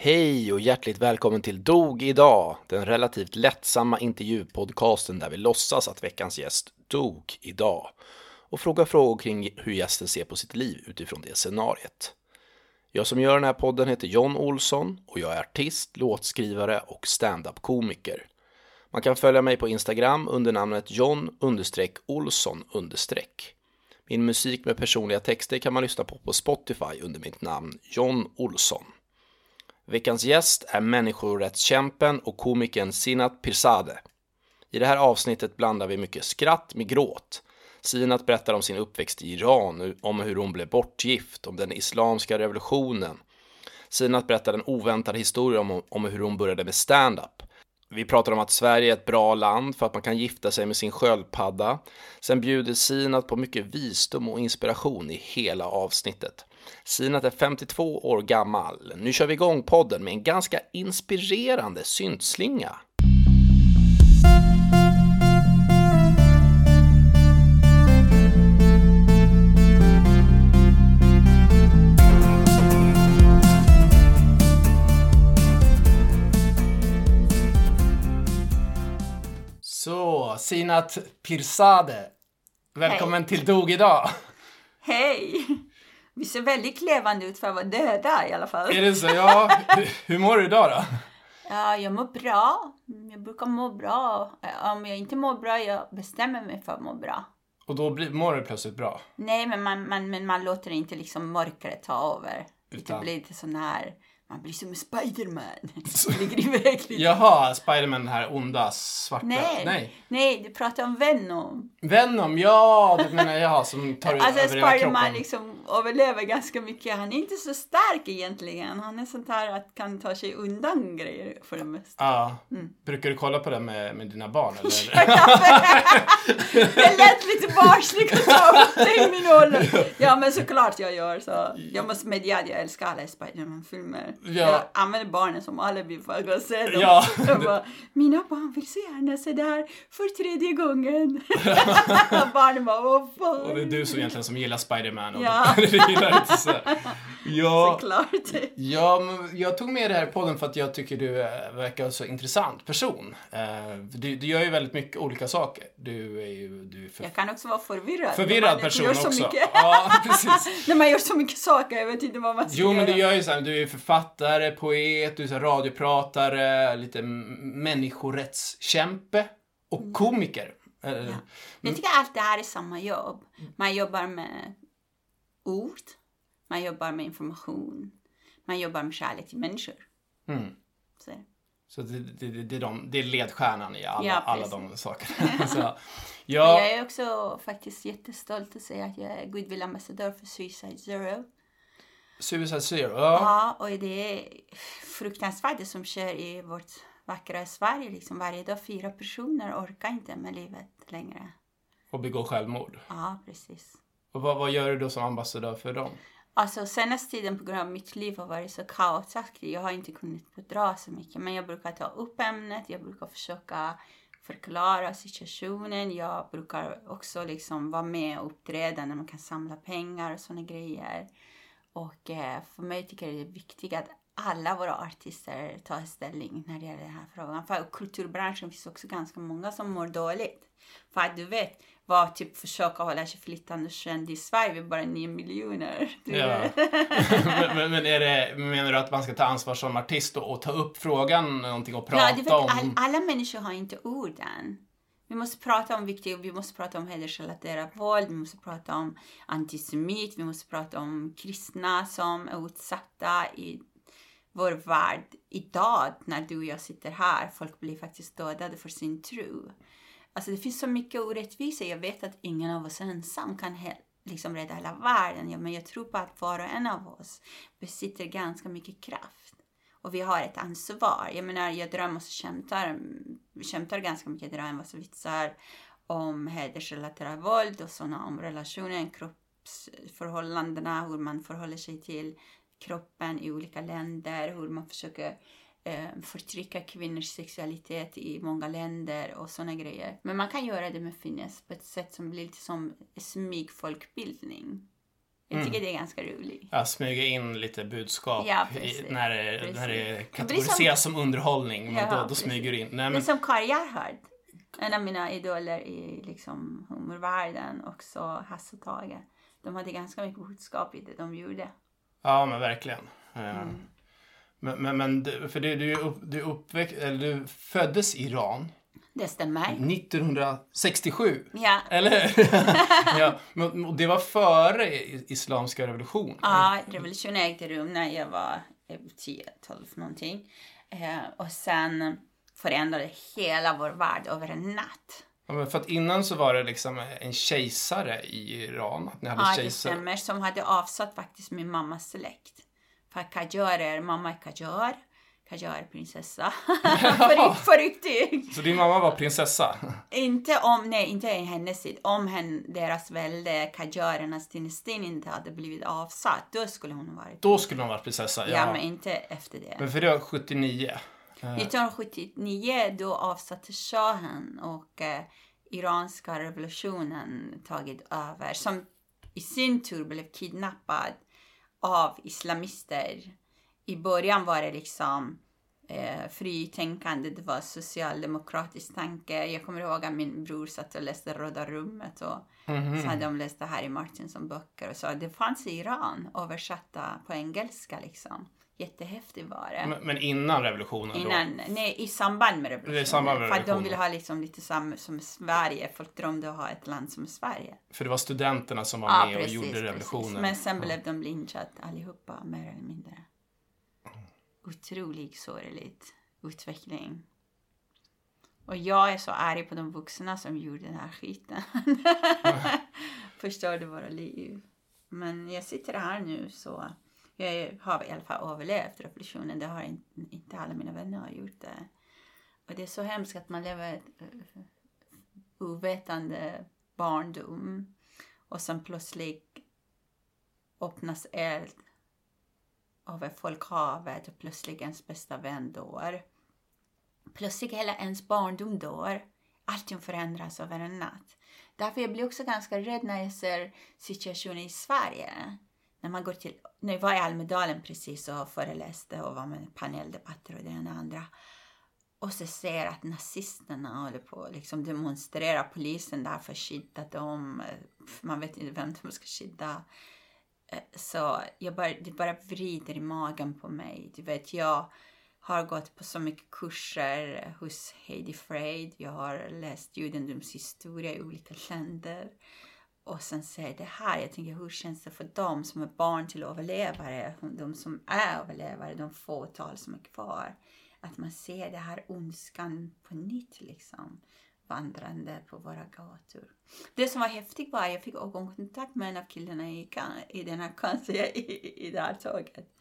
Hej och hjärtligt välkommen till Dog idag, den relativt lättsamma intervjupodcasten där vi låtsas att veckans gäst dog idag och frågar frågor kring hur gästen ser på sitt liv utifrån det scenariet. Jag som gör den här podden heter John Olsson och jag är artist, låtskrivare och stand-up-komiker. Man kan följa mig på Instagram under namnet John Olsson Min musik med personliga texter kan man lyssna på på Spotify under mitt namn John Olsson. Veckans gäst är människorättskämpen och komikern Sinat Pirzadeh. I det här avsnittet blandar vi mycket skratt med gråt. Sinat berättar om sin uppväxt i Iran, om hur hon blev bortgift, om den islamska revolutionen. Sinat berättar en oväntad historia om, om hur hon började med stand-up. Vi pratar om att Sverige är ett bra land för att man kan gifta sig med sin sköldpadda. Sen bjuder Sinat på mycket visdom och inspiration i hela avsnittet. Sinat är 52 år gammal. Nu kör vi igång podden med en ganska inspirerande syntslinga. Så, Sinat Pirzadeh. Välkommen Hej. till Dog idag. Hej! Vi ser väldigt levande ut för att vara döda i alla fall. Är det så? Ja. Hur mår du idag då? Ja, jag mår bra. Jag brukar må bra. Om jag inte mår bra, jag bestämmer mig för att må bra. Och då blir, mår du plötsligt bra? Nej, men man, man, men man låter inte liksom mörkret ta över. Utan... Det blir lite sån här man blir som Spiderman. ligger i verkligheten. Jaha, Spiderman den här onda svarta. Nej, nej. nej du pratar om Venom. Venom, ja! Det menar jag som tar alltså, över hela kroppen. Spiderman liksom överlever ganska mycket. Han är inte så stark egentligen. Han är sånt här att kan ta sig undan grejer för det mesta. Ja. Mm. Brukar du kolla på det med, med dina barn eller? det lät lite barnsligt att ta upp det i min ålder. Ja men såklart jag gör så. Jag måste medge att jag älskar alla Spiderman-filmer. Ja. Jag använder barnen som alibi för att gå och se dem. Ja. bara, Mina barn vill så gärna se det här för tredje gången. barnen bara, vad fan. Och det är du som egentligen som gillar Spiderman och ja. gillar inte så. Ja, Såklart. Ja, jag tog med det här i podden för att jag tycker du eh, verkar så intressant person. Eh, du, du gör ju väldigt mycket olika saker. Du är ju... Du är för... Jag kan också vara förvirrad. Förvirrad person också. Mycket. Ja, precis. När man gör så mycket saker, jag vet inte vad man ska Jo, men du gör ju så här, du är författare, poet, du är radiopratare, lite människorättskämpe och mm. komiker. Ja. Jag tycker allt det här är samma jobb. Man jobbar med ord, man jobbar med information, man jobbar med kärlek till människor. Mm. Så, så det, det, det, är de, det är ledstjärnan i alla, ja, alla de sakerna. så, ja. Jag är också faktiskt jättestolt att säga att jag är goodwill-ambassadör för Suicide Zero. Suicide Zero? Ja. ja, och det är fruktansvärt det som sker i vårt vackra Sverige. Liksom varje dag fyra personer orkar inte med livet längre. Och begår självmord? Ja, precis. Och vad, vad gör du då som ambassadör för dem? Alltså senaste tiden på grund av mitt liv har varit så kaosaktigt. Jag har inte kunnat bedra så mycket. Men jag brukar ta upp ämnet. Jag brukar försöka förklara situationen. Jag brukar också liksom vara med och uppträda när man kan samla pengar och sådana grejer. Och eh, för mig tycker jag det är viktigt att alla våra artister tar ställning när det gäller den här frågan. För kulturbranschen finns också ganska många som mår dåligt. För att du vet, var typ försöka hålla sig flytande känd i Sverige, vi är bara 9 miljoner. Ja. men, men, är det, menar du att man ska ta ansvar som artist och, och ta upp frågan någonting och prata ja, vet, om? All, alla människor har inte orden. Vi måste prata om viktiga, vi måste prata om hedersrelaterat våld, vi måste prata om antisemit, vi måste prata om kristna som är utsatta i vår värld idag när du och jag sitter här. Folk blir faktiskt dödade för sin tro. Alltså det finns så mycket orättvisa. Jag vet att ingen av oss ensam kan liksom rädda hela världen. Ja, men jag tror på att var och en av oss besitter ganska mycket kraft. Och vi har ett ansvar. Jag menar, jag drömmer och kämpar, kämpar ganska mycket. Jag drömmer och vitsar om hedersrelaterat våld och sådana om relationen, kroppsförhållandena, hur man förhåller sig till kroppen i olika länder, hur man försöker eh, förtrycka kvinnors sexualitet i många länder och såna grejer. Men man kan göra det med finess på ett sätt som blir lite som smygfolkbildning. Jag tycker det är ganska roligt. Ja, smyga in lite budskap Ja, i, när, det, när det Det kategoriseras som, underhållning. Men Ja, då, då smyger du in. Nej, Men men, som Kari Gerhard, en av mina idoler i liksom humorvärlden, också Hasse och Tage. De hade ganska mycket budskap i det de gjorde. ja, men verkligen. Eh, Mm. Men, men, men för du, du, är upp, du, är uppväxt, eller du föddes i Iran Det stämmer. 1967. Ja, Eller ja, men det var före Islamska revolutionen. ja revolutionen ägde rum när jag var eh, 10-12 någonting. Eh, och sen förändrade hela vår värld över en natt. Ja, för att innan så var det liksom en kejsare i Iran. Att ni hade Ja, det kejsare. stämmer. Som hade avsatt faktiskt min mammas släkt. För Qajar är, mamma är Qajar. Qajar är prinsessa. rikt- på riktigt. Så din mamma var prinsessa? Inte om, nej inte i hennes tid. Om hen, deras välde, Qajarernas dynastin inte hade blivit avsatt. Då skulle hon ha varit. Då skulle hon vara prinsessa? Ja, men inte efter det. Men för det var 79. 1979 då avsatte shahen och eh, iranska revolutionen tagit över. Som i sin tur blev kidnappad av islamister. I början var det liksom eh, fritänkande, det var socialdemokratisk tanke. Jag kommer ihåg att min bror satt och läste Röda rummet och så hade de läst Harry Martinson böcker och så. Det fanns i Iran översatta på engelska liksom. Jättehäftigt var det. Men, men innan revolutionen Innan, nej, i samband med revolutionen. I samband med För att de revolutionen. ville ha liksom lite samma som Sverige. Folk drömde att ha ett land som Sverige. då? För det var studenterna som var Ja, med precis, och gjorde precis. revolutionen. Men sen blev de lynchade allihopa, mer eller mindre. Otroligt sorgligt utveckling. Och jag är så arg på de vuxna som gjorde den här skiten. Förstörde våra liv. Men jag sitter här nu så jag har i alla fall överlevt revolutionen. Det har inte, inte alla mina vänner har gjort det. Och det är så hemskt att man lever ett eh, ovetande barndom och sen plötsligt öppnas eld över folkhavet och plötsligt ens bästa vän dör. Plötsligt hela ens barndom dör. Allting förändras över en natt. Därför jag blir också ganska rädd när jag ser situationen i Sverige. När man går till, när jag var i Almedalen precis och föreläste och var med paneldebatter och det ena och det andra. Och så ser att nazisterna håller på att liksom demonstrera. Polisen där för att skydda dem. Man vet inte vem de ska skydda. Eh, så jag bara, det bara vrider i magen på mig. Du vet, jag har gått på så mycket kurser hos Heidi Freid. Jag har läst judendomshistoria i olika länder. Och sen säger det här, jag tänker hur känns det för dem som är barn till överlevare, de som är överlevare, de fåtal som är kvar. Att man ser det här ondskan på nytt liksom vandrande på våra gator. Det som var häftigt var att jag fick ögonkontakt med en av killarna i, kan- i den här konstiga, i, i det här tåget.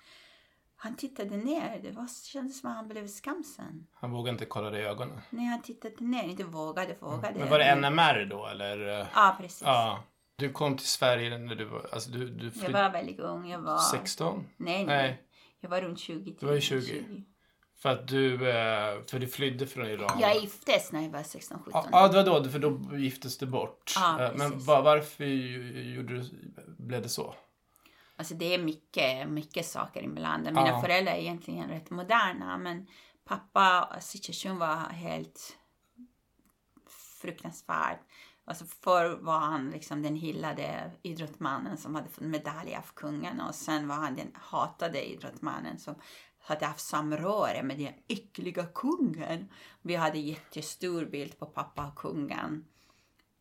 Han tittade ner, det var, kändes som att han blev skamsen. Han vågade inte kolla dig i ögonen. Nej, han tittade ner, inte vågade, vågade. Men var det NMR då eller? Ja, precis. Ja. Du kom till Sverige när du var, alltså du, du Jag flydde var väldigt ung, jag var... 16? Nej, nej. Nej. Jag var runt 20. Du var ju 20. För att du, eh, för du flydde från Iran. Jag giftes när jag var 16, 17. Ja, det var då, för då giftes du bort. Ja, Eh, Men varför gjorde du, blev det så? Alltså det är mycket, mycket saker inblandade. Mina Ja. föräldrar är egentligen rätt moderna men pappa situation var helt fruktansvärd. Alltså förr var han liksom den hyllade idrottsmannen som hade fått medalj av kungen och sen var han den hatade idrottsmannen som hade haft samröre med den äckliga kungen. Vi hade jättestor bild på pappa och kungen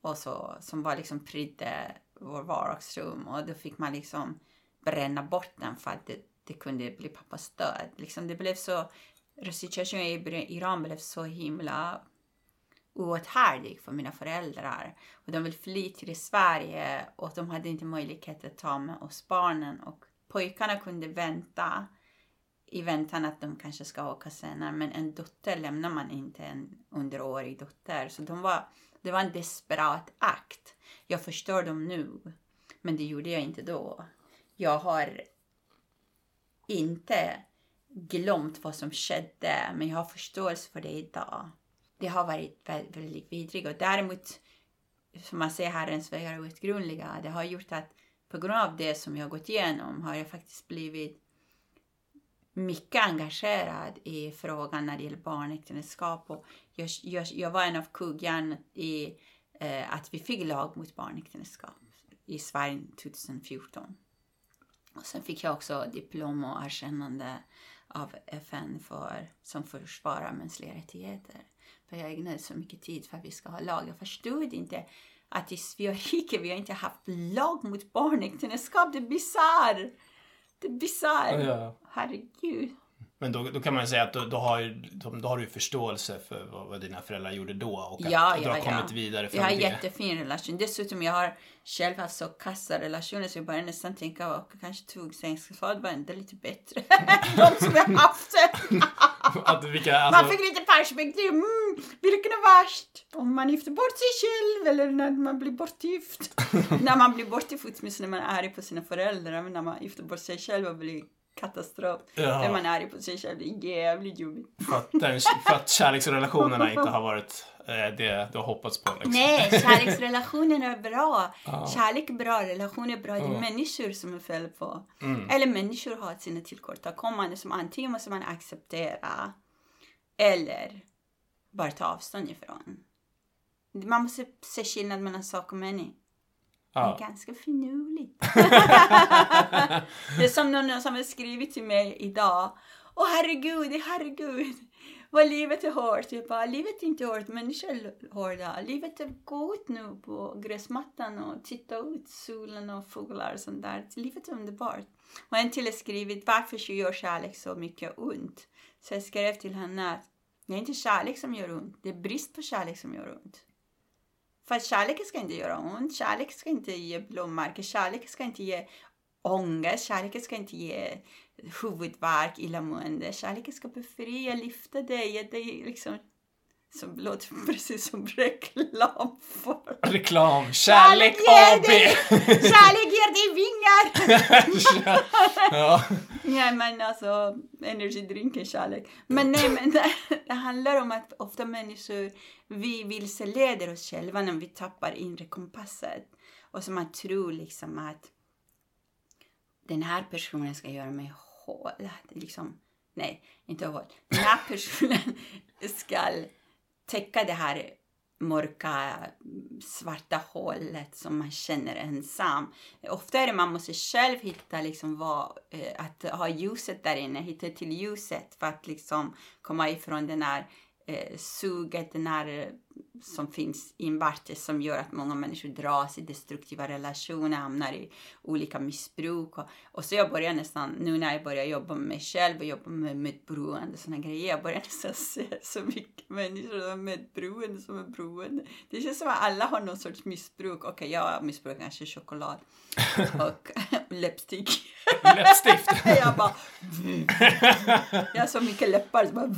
och så, som var liksom prydde vår vardagsrum och då fick man liksom bränna bort den för att det, det kunde bli pappas död. Liksom det blev så, situationen i Iran blev så himla outhärdlig för mina föräldrar. Och de ville fly till Sverige och de hade inte möjlighet att ta med oss barnen. Och pojkarna kunde vänta i väntan att de kanske ska åka senare. Men en dotter lämnar man inte, en underårig dotter. Så de var, det var en desperat akt. Jag förstår dem nu, men det gjorde jag inte då. Jag har inte glömt vad som skedde, men jag har förståelse för det idag. Det har varit väldigt, väldigt vidrigt och däremot, som man säger, Herrens vägar är outgrundliga. Det har gjort att på grund av det som jag har gått igenom har jag faktiskt blivit mycket engagerad i frågan när det gäller barnäktenskap. Och jag, jag, jag var en av kuggarna i eh, att vi fick lag mot barnäktenskap i Sverige 2014. Och sen fick jag också diplom och erkännande av FN för, som försvarar mänskliga rättigheter. För jag ägnade så mycket tid för att vi ska ha lag. Jag förstod inte att i Sverige vi har inte haft lag mot barnäktenskap. Det är bisarrt. Det är bisarrt. Ja. Herregud. Men då, då kan man ju säga att då, då, har, då, har du förståelse för vad, vad dina föräldrar gjorde då och att Ja, du ja, har ja. kommit vidare från Jag har det. jättefin relation. Dessutom jag har själv haft så kassa relationer så jag börjar nästan tänka att kanske tvångsäktenskap var ändå lite bättre än de som jag haft. att, vilka, alltså, Man fick lite perspektiv. Mm, vilken är värst? Om man gifter bort sig själv eller när man blir bortgift? när man blir bortgift, åtminstone när man är arg på sina föräldrar. Men när man gifter bort sig själv och blir katastrof. Ja. När man är arg på sig själv, det är jävligt jobbigt. för, att den, för att kärleksrelationerna inte har varit eh, det du har hoppats på. Liksom. Nej, kärleksrelationen är bra. Kärlek är bra, relation är bra. Det är människor som är fel på. Eller människor har sina tillkortakommanden som antingen måste man acceptera eller bara ta avstånd ifrån. Man måste se skillnad mellan sak och människa. Det Ja. är ganska finurligt. det är som någon som har skrivit till mig idag. Åh herregud, herregud. Vad livet är hårt. Jag bara, livet är inte hårt, människor är hårda. Livet är gå ut nu på gräsmattan och titta ut solen och fåglar och sånt där. Livet är underbart. Och en till har skrivit, varför gör kärlek så mycket ont? Så jag skrev till henne att det är inte kärlek som gör ont, det är brist på kärlek som gör ont. För kärlek kärleken ska inte göra ont, kärlek ska inte ge blåmärken, kärlek ska inte ge ångest, kärleken ska inte ge huvudvärk, illamående. Kärleken ska befria, lyfta dig, ge dig liksom som låter precis som reklam för... Reklam. Kärlek ger AB. dig, kärlek ger dig vingar! ja. Nej men alltså, energidrinken kärlek. Men nej men det, det handlar om att ofta människor, vi vilseleder oss själva när vi tappar inre kompasset. Och så man tror liksom att den här personen ska göra mig hård. Liksom, nej, inte hård. Den här personen ska täcka det här mörka, svarta hålet som man känner ensam. Ofta är det man måste själv hitta liksom vad, eh, att ha ljuset där inne, hitta till ljuset för att liksom komma ifrån den här eh, suget, den här som finns invärtes som gör att många människor dras i destruktiva relationer, hamnar i olika missbruk. Och, och så jag börjar nästan, nu när jag börjar jobba med mig själv och jobba med medberoende och såna grejer, jag börjar nästan se så mycket människor som är medberoende som är beroende. Det känns som att alla har någon sorts missbruk. Okej, jag missbrukar kanske choklad och läppstick. Läppstift. jag bara... Jag har så mycket läppar. Så, bara,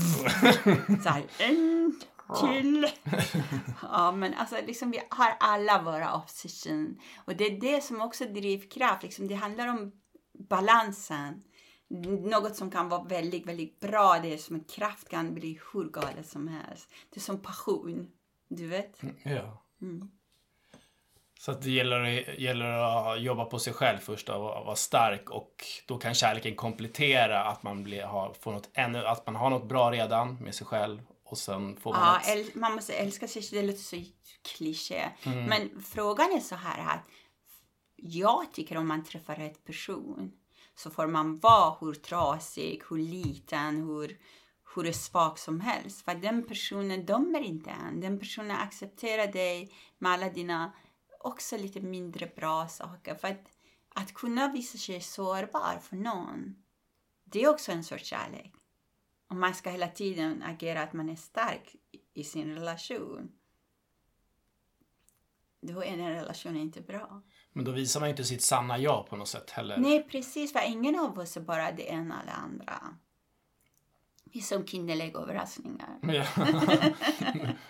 så här, en till. Ja, men alltså liksom vi har alla våra obsession. Och det är det som också är drivkraft. Liksom, det handlar om balansen. Något som kan vara väldigt, väldigt bra. Det är som en kraft kan bli hur galet som helst. Det är som passion. Du vet? ja. Mm. Så att det gäller, gäller att jobba på sig själv först och vara vara stark och då kan kärleken komplettera att man, blir, har, får något ännu, att man har något bra redan med sig själv och sen får man Ja, ett... man måste älska sig. Det låter så kliché. Men frågan är så här att jag tycker om man träffar rätt person så får man vara hur trasig, hur liten, hur, hur svag som helst. För den personen dömer inte än. Den personen accepterar dig med alla dina också lite mindre bra saker. För att, att kunna visa sig sårbar för någon, det är också en sorts kärlek. Om man ska hela tiden agera att man är stark i sin relation. Då är den relationen inte bra. Men då visar man ju inte sitt sanna jag på något sätt heller. Nej, precis. För ingen av oss är bara det ena eller andra. Vi är som kinderliga överraskningar. Ja.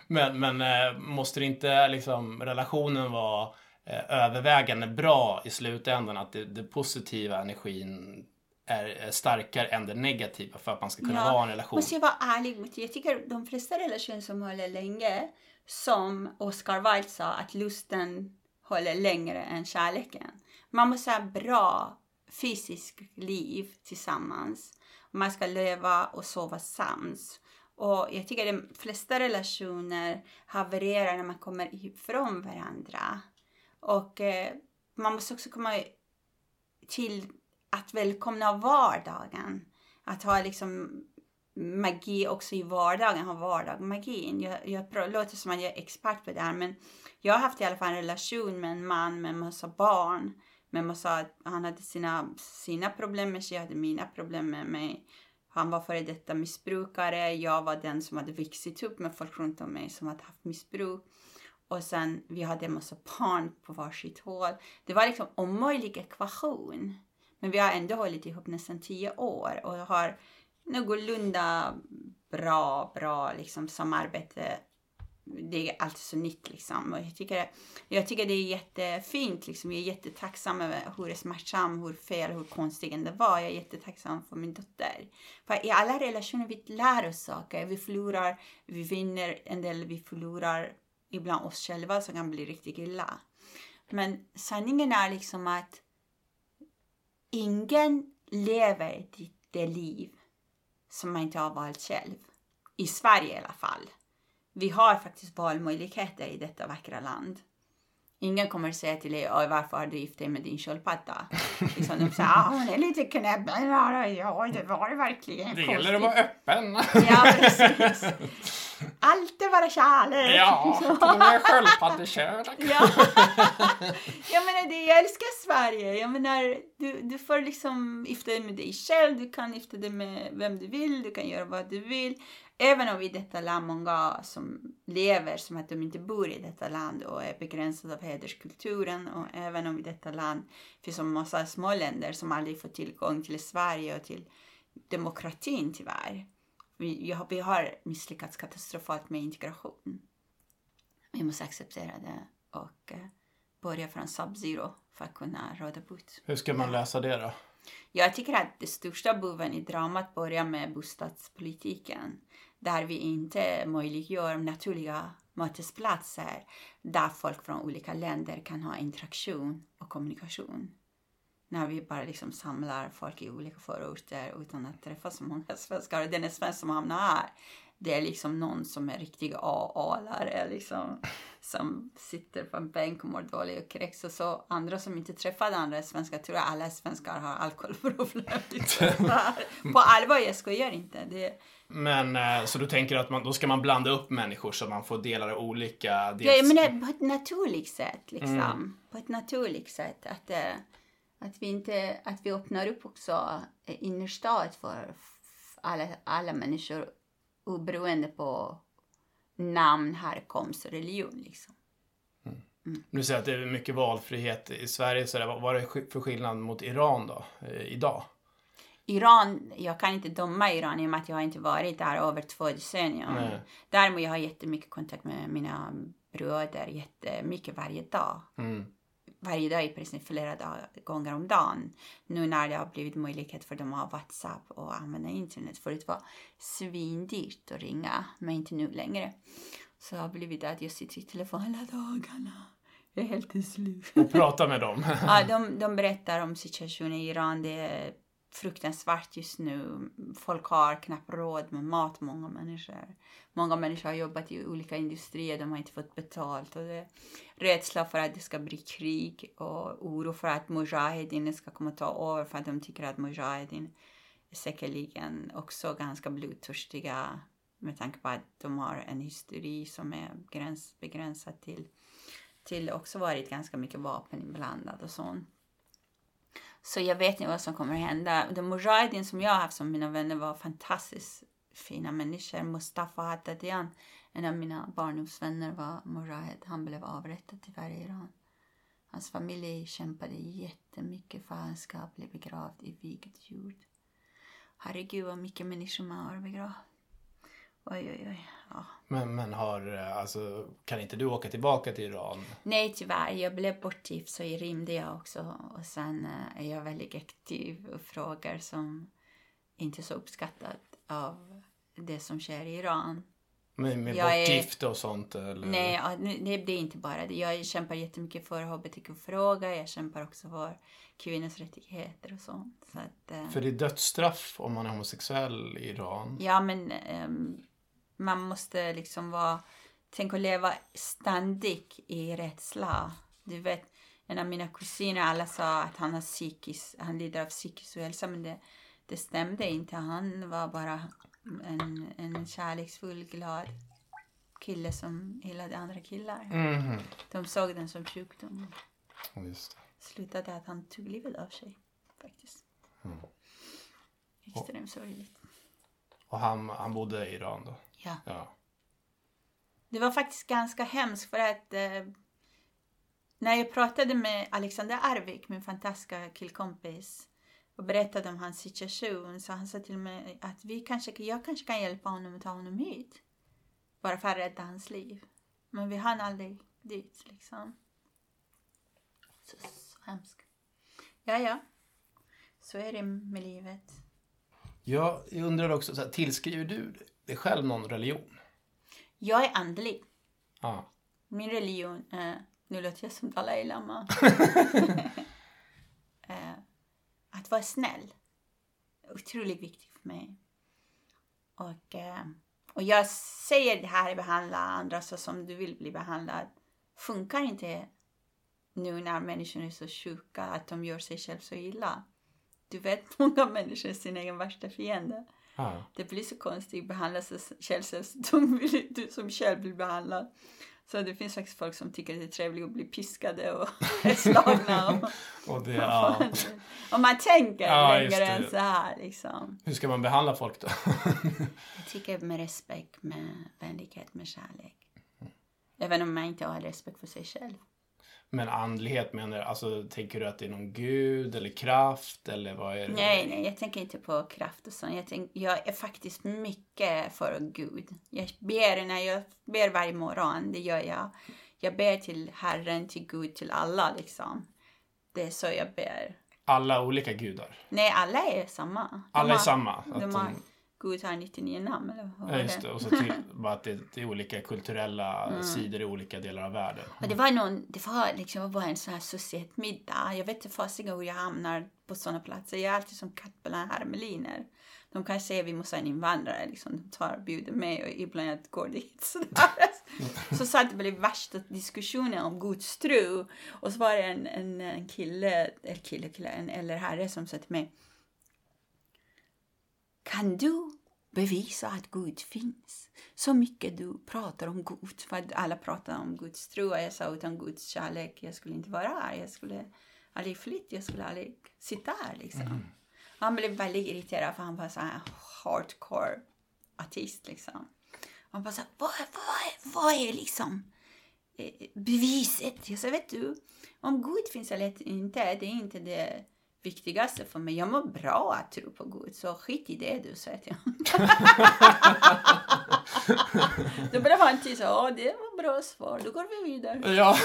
men men eh, måste det inte liksom relationen vara eh, övervägande bra i slutändan? Att det, det positiva energin är, är starkare än det negativa för att man ska kunna Ja, vara en relation? Måste jag vara ärlig mot Jag tycker de flesta relationer som håller länge, som Oscar Wilde sa, att lusten håller längre än kärleken. Man måste ha bra fysiskt liv tillsammans. Man ska leva och sova sams. Och jag tycker att de flesta relationer havererar när man kommer ifrån varandra. Och eh, man måste också komma till att välkomna vardagen. Att ha liksom magi också i vardagen, ha vardagsmagin. Jag, jag låter som att jag är expert på det här men jag har haft i alla fall en relation med en man med en massa barn. Med massa, han hade sina, sina problem med sig, jag hade mina problem med mig. Han var före detta missbrukare, jag var den som hade vuxit upp med folk runt om mig som hade haft missbruk. Och sen vi hade en massa barn på varsitt håll. Det var liksom omöjlig ekvation. Men vi har ändå hållit ihop nästan tio år och har någorlunda bra, bra liksom samarbete. Det är alltid så nytt liksom. Och jag, tycker, jag tycker det är jättefint liksom. Jag är jättetacksam över hur smärtsam, hur fel, hur konstig det var. Jag är jättetacksam för min dotter. För i alla relationer vi lär oss saker. Vi förlorar, vi vinner en del, vi förlorar ibland oss själva som kan bli riktigt illa. Men sanningen är liksom att ingen lever det liv som man inte har valt själv. I Sverige i alla fall. Vi har faktiskt valmöjligheter i detta vackra land. Ingen kommer säga till dig, varför har du gift dig med din sköldpadda? liksom, de säger, ah, hon är lite knäpp. Ja, det var det verkligen. Det gäller att vara öppen. ja, precis. Alltid vara kärlek. Ja, till och med sköldpaddekärlek. ja. Jag menar, det, jag älskar Sverige. Jag menar, du, du får liksom gifta dig med dig själv, du kan gifta dig med vem du vill, du kan göra vad du vill. Även om i detta land många som lever som att de inte bor i detta land och är begränsade av hederskulturen och även om i detta land finns en massa små länder som aldrig får tillgång till Sverige och till demokratin tyvärr. Vi, vi har misslyckats katastrofalt med integration. Vi måste acceptera det och eh, börja från sub-zero för att kunna råda bot. Hur ska man lösa det då? Jag tycker att det största boven i dramat börjar med bostadspolitiken där vi inte möjliggör naturliga mötesplatser där folk från olika länder kan ha interaktion och kommunikation. När vi bara liksom samlar folk i olika förorter utan att träffa så många svenskar. Och den svensk som hamnar här, det är liksom någon som är riktig A-alare liksom. Som sitter på en bänk och mår dåligt och kräks och så. Andra som inte träffade andra svenskar tror att alla svenskar har alkoholproblem. Liksom. på allvar, jag skojar inte. Det, men eh, så du tänker att man, då ska man blanda upp människor så man får dela det olika? Dels... Ja, jag menar på ett naturligt sätt liksom. Mm. På ett naturligt sätt. Att, eh, att, vi inte, att vi öppnar upp också eh, innerstad för alla, alla människor oberoende på namn, härkomst och religion liksom. Mm. Mm. Du säger att det är mycket valfrihet i Sverige. Så vad är det för skillnad mot Iran då, idag? Iran, jag kan inte döma Iran i och med att jag inte varit där över två decennier. Nej. Däremot jag har jättemycket kontakt med mina bröder jättemycket varje dag. Mm. Varje dag i princip flera gånger om dagen. Nu när det har blivit möjlighet för dem att ha WhatsApp och använda internet. Förut var svindyrt att ringa, men inte nu längre. Så det har blivit att jag sitter i telefon hela dagarna. Jag är helt slut. Och pratar med dem? ja, de, de berättar om situationen i Iran. Det fruktansvärt just nu. Folk har knappt råd med mat, många människor. Många människor har jobbat i olika industrier, de har inte fått betalt. Och det är rädsla för att det ska bli krig och oro för att Mujahedin ska komma ta över för att de tycker att Mujahedin är säkerligen också ganska blodtörstiga med tanke på att de har en historia som är gräns, begränsad till, till också varit ganska mycket vapen inblandad och sånt. Så jag vet inte vad som kommer att hända. De Mujahedin som jag har haft som mina vänner var fantastiskt fina människor. Mustafa Haddadian, en av mina barndomsvänner var Mujahed. Han blev avrättad tyvärr i Iran. Hans familj kämpade jättemycket för att han ska bli begravd i vigd jord. Herregud vad mycket människor man har begravt. Oj, oj, oj. Ja. Men, men har, eh, alltså, kan inte du åka tillbaka till Iran? Nej, tyvärr. Jag blev bortgift så rymde jag också. Och sen eh, är jag väldigt aktiv och frågor som inte är så uppskattat av det som sker i Iran. Med, med Jag är- bortgifte och sånt? Eller? Nej, det, är inte bara det. Jag kämpar jättemycket för hbtq-frågor. Jag kämpar också för kvinnors rättigheter och sånt. Så att, eh, För det är dödsstraff om man är homosexuell i Iran. Ja, men ehm, man måste liksom vara... Tänk att leva ständigt i rädsla. Du vet, en av mina kusiner, alla sa att han har psykisk, han lider av psykisk ohälsa, men det, det stämde inte. Han var bara en, en kärleksfull, glad kille som gillade andra killar. Mhm. De såg den som sjukdom. Just det. Slutade att han tog livet av sig, faktiskt. Extremt sorgligt. Och han, han bodde i Iran då? Ja. Ja. Det var faktiskt ganska hemskt för att eh, när jag pratade med Alexander Arvik, min fantastiska killkompis, och berättade om hans situation så han sa till mig att vi kanske, jag kanske kan hjälpa honom att ta honom hit. Bara för att rädda hans liv. Men vi hann aldrig dit liksom. Så, så hemskt. Ja, ja. Så är det med livet. Jag undrar också, så här, tillskriver du dig själv någon religion? Jag är andlig. Ja. Min religion, eh, nu låter jag som Dalai Lama. eh, att vara snäll. Otroligt viktigt för mig. Och, eh, och jag säger det här, behandla andra så som du vill bli behandlad. Funkar inte nu när människor är så sjuka att de gör sig själv så illa. Du vet, många människor är sin egen värsta fiende. ja. Det blir så konstigt att behandla sig själv som du som själv blir behandlad. Så det finns faktiskt folk som tycker det är trevligt att bli piskade och slagna. Och, Och det, ja. Om man tänker Ja, längre än så här liksom. Hur ska man behandla folk då? Jag tycker med respekt, med vänlighet, med kärlek. Även om man inte har respekt för sig själv. Men andlighet menar alltså tänker du att det är någon gud eller kraft eller vad är det? Nej, nej, jag tänker inte på kraft och sånt. Jag, tänk, jag är faktiskt mycket för Gud. Jag ber när jag ber varje morgon, det gör jag. Jag ber till Herren, till Gud, till alla liksom. Det är så jag ber. Alla olika gudar? Nej, alla är samma. De Alla är har- samma? Att De har, de- Gud har 99 namn eller vad Ja, just det. Och så till, bara att det, det är olika kulturella Mm. sidor i olika delar av världen. Och det var någon, det var liksom bara en sån här societmiddag. Jag vet inte fasiken hur jag hamnar på såna platser. Jag är alltid som katt bland hermeliner. De kan säga vi måste ha en invandrare, liksom. de tar och bjuder mig och ibland jag går dit. Sådär. Så satt det blev värsta diskussionen om Guds tro. Och så var det en, en, en kille, eller kille, kille, en eller herre som sa till mig. Kan du bevisa att Gud finns? Så mycket du pratar om Gud. För att alla pratar om Guds tro. Och jag sa utan Guds kärlek, jag skulle inte vara här. Jag skulle aldrig flytta, jag skulle aldrig sitta här liksom. Han blev väldigt irriterad för han var så här hardcore ateist liksom. Han bara så här, vad, vad, vad är liksom eh, beviset? Jag sa, vet du, om Gud finns eller inte, det är inte det viktigaste för mig. Jag mår bra att tro på Gud, så skit i det du, sa jag till. Då blev han tyst, ja det var bra svar, då går vi vidare. Ja.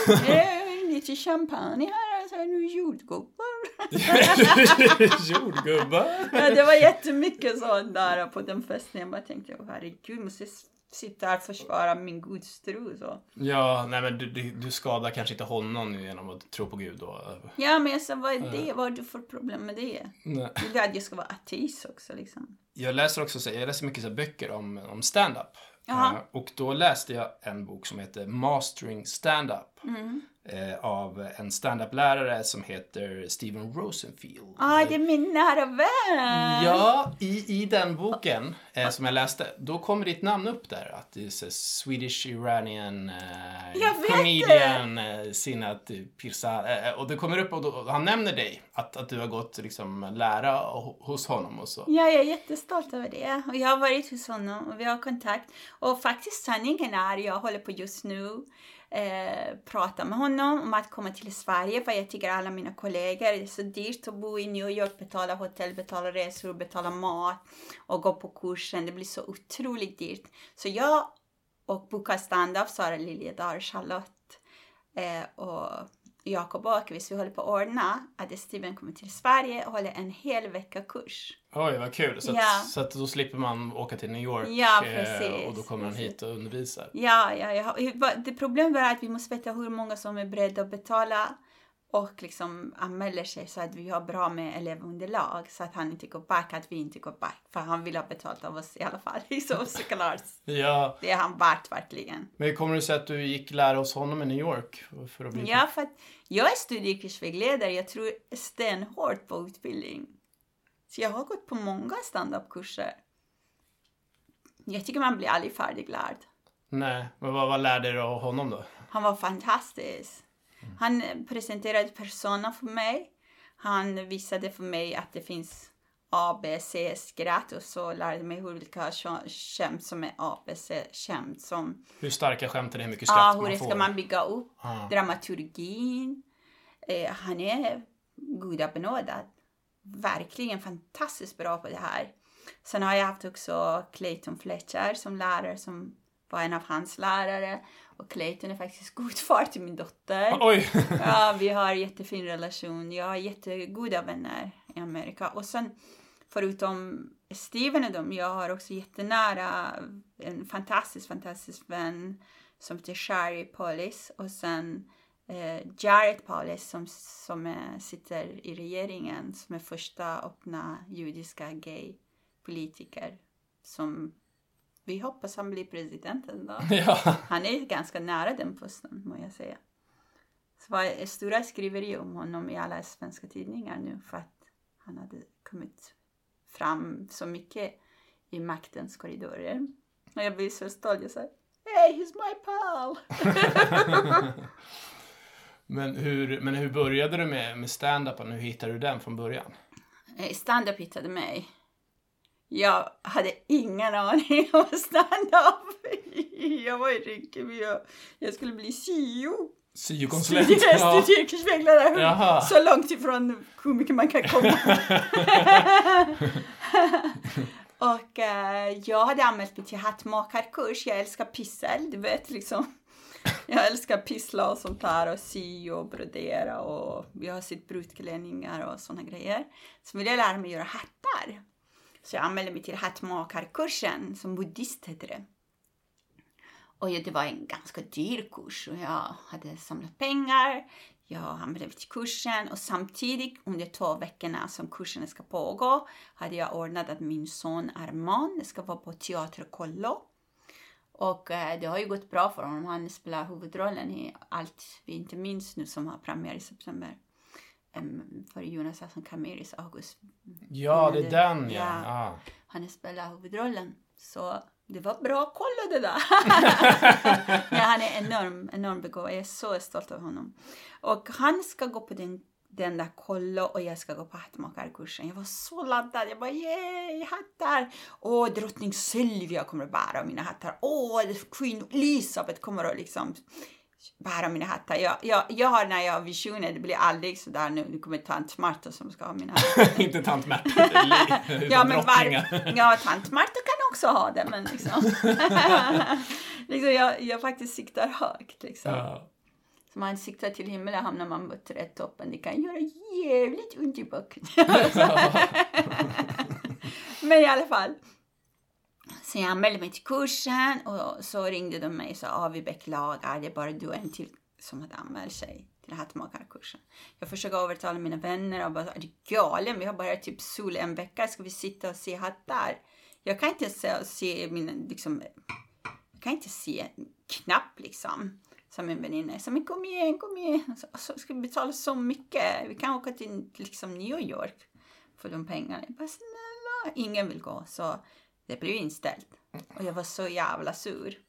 Lite champagne här, så här nu jordgubbar. Jordgubbar. Ja, det var jättemycket sånt där på den festen. Jag bara tänkte, herregud, måste sitta här och försvara min gudstro. Så. Ja, nej men du, du, du skadar kanske inte honom genom att tro på Gud då? Ja, men jag sa, vad är det? Vad har du för problem med det? Nej. Vill du att jag ska vara ateist också liksom? Jag läser också så- jag läser mycket så böcker om, om stand-up. Eh, och då läste jag en bok som heter Mastering Stand-up. Mm. Eh, av en stand-up-lärare som heter Steven Rosenfield. Ah, det är min nära vän! Ja, i, i den boken eh, som jag läste, då kommer ditt namn upp där. Att det är Swedish Iranian eh, comedian eh, Sinat Pirsa. Eh, och det kommer upp och, då, och han nämner dig. Att, att du har gått liksom lära ho- hos honom och så. Ja, jag är jättestolt över det. Och jag har varit hos honom och vi har kontakt. Och faktiskt sanningen är, jag håller på just nu eh, prata med honom om att komma till Sverige. För jag tycker alla mina kollegor, det är så dyrt att bo i New York, betala hotell, betala resor, betala mat och gå på kursen. Det blir så otroligt dyrt. Så jag och boka stand-up, Sara Liljedahl, Charlotte eh, och Jakob Åkvist, vi håller på att ordna att Steven kommer till Sverige och håller en hel vecka kurs. Oj, vad kul. Så, Ja. att, så att då slipper man åka till New York Ja, eh, precis, och då kommer han hit och undervisar. Ja, ja, ja. Det problemet är att vi måste veta hur många som är beredda att betala och liksom anmäler sig så att vi har bra med elevunderlag så att han inte går back, att vi inte går back. För han vill ha betalt av oss i alla fall. Så såklart. Ja, Det är han värt verkligen. men hur kommer det sig att du gick lära hos honom i New York? För att bli Ja, för att jag är studie och yrkesvägledare. Jag tror stenhårt på utbildning. Så jag har gått på många standupkurser. Jag tycker man blir aldrig färdiglärd. Nej, men vad, vad lärde du av honom då? Han var fantastisk. Han presenterade persona för mig. Han visade för mig att det finns A, B, C skratt och så lärde mig hur kä- skämt som är A, B, C skämt som Hur starka skämten är, hur mycket skratt hur man det får? ska man bygga upp Ja. dramaturgin. Eh, han är gudabenådad. Verkligen fantastiskt bra på det här. Sen har jag haft också Clayton Fletcher som lärare som var en av hans lärare. Och Clayton är faktiskt god far till min dotter. Oj! Ja, vi har jättefin relation. Jag har jättegoda vänner i Amerika. Och sen förutom Steven och dem, jag har också jättenära en fantastisk, fantastisk vän som heter Shari Polis och sen eh, Jared Polis som, som är, sitter i regeringen som är första öppna judiska gay-politiker som vi hoppas han blir president en dag. ja. Han är ganska nära den posten, må jag säga. Så var stora skriverier om honom i alla svenska tidningar nu för att han hade kommit fram så mycket i maktens korridorer. Och jag blir så stolt. Jag säger Hey, he's my pal! Men hur, men hur började du med, med stand-upen? Hur hittade du den från början? Eh, Stand-up hittade mig. Jag hade ingen aning om stand-up. Jag var i Rinkeby och jag skulle bli CEO. Syokonsulent? Studie- Studieyrkesvägledare. Jaha. Så långt ifrån komiker man kan komma. och eh, jag hade anmält mig till hattmakarkurs. Jag älskar pyssel, du vet liksom. Jag älskar pyssla och sånt där och sy och brodera och vi har sytt brudklänningar och såna grejer. Så ville jag lära mig göra hattar. Så jag anmälde mig till hattmakarkursen som buddhist heter det. Och det var en ganska dyr kurs och jag hade samlat pengar. Jag anmälde mig till kursen och samtidigt under två veckorna som kursen ska pågå hade jag ordnat att min son Arman ska vara på teaterkollo. Och eh, det har ju gått bra för honom. Han spelar huvudrollen i allt vi inte minns nu som har premiär i september. För Jonas Hassan Kamiris August. Ja, det är den ja. Ja. Han spelar huvudrollen. Så det var bra koll det där. ja, han är enorm, enorm begåvad. Jag är så stolt över honom. Och han ska gå på den, den där kollo och jag ska gå på hattmakarkursen. Jag var så laddad. Jag bara yay, hattar! Åh, drottning Sylvia kommer att bära mina hattar. Åh, Queen Elizabeth kommer att liksom bära mina hattar. Jag, jag, jag har när jag har visioner, det blir aldrig sådär nu, nu kommer tant Marta som ska ha mina hattar. Inte tant utan Ja, men var, ja, tant Marta kan också ha det, men liksom. liksom jag, jag faktiskt siktar högt. Liksom. Ja. Så man siktar till himlen hamnar man på trädtoppen. Det kan göra jävligt ont i backen. men i alla fall. Så jag anmälde mig till kursen och så ringde de mig och sa ah, vi beklagar, det är bara du och en till som hade anmält sig till hattmakarkursen. Jag försöker övertala mina vänner och bara, är du galen? Vi har bara typ sol en vecka, ska vi sitta och se hattar? Jag kan inte se, se mina, liksom, jag kan inte se en knapp liksom. Som en väninna sa, men kom igen, kom igen. Så, så ska vi betala så mycket? Vi kan åka till liksom, New York för de pengarna. Jag bara, snälla, ingen vill gå. Så det blev inställt. Och jag var så jävla sur.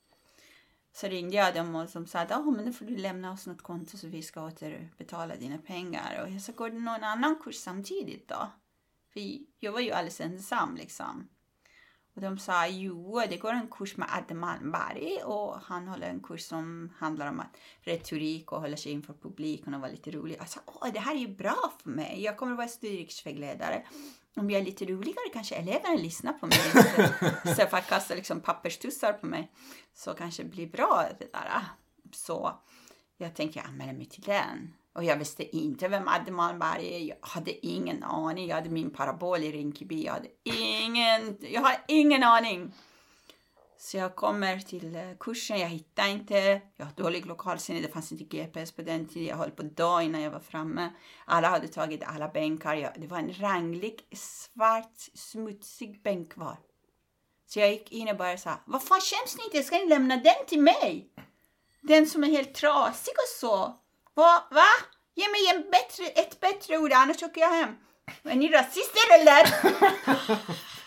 Så ringde jag dem och de sa att oh, men då får du lämna oss något konto så vi ska återbetala dina pengar. Och jag sa, går det någon annan kurs samtidigt då? För jag var ju alldeles ensam liksom. Och de sa, jo, det går en kurs med Adde Malmberg och han håller en kurs som handlar om att retorik och hålla sig inför publiken och vara lite rolig. Jag sa, åh, det här är ju bra för mig. Jag kommer att vara studievägledare. Om jag är lite roligare kanske eleverna lyssnar på mig istället för att kasta liksom papperstussar på mig. Så kanske det blir bra det där. Så jag tänkte jag anmäler mig till den. Och jag visste inte vem Adde Malmberg är. Jag hade ingen aning. Jag hade min parabol i Rinkeby. Jag hade ingen, jag har ingen aning. Så jag kommer till eh, kursen, jag hittar inte. Jag har dålig lokalsinne, det fanns inte GPS på den tiden. Jag höll på att dö innan jag var framme. Alla hade tagit alla bänkar. Jag, det var en ranglig, svart, smutsig bänk var. Så jag gick in och bara sa, vad fan känns ni inte? Ska ni lämna den till mig? Den som är helt trasig och så. Va? Va? Ge mig en bättre, ett bättre ord, annars åker jag hem. Är ni rasister eller?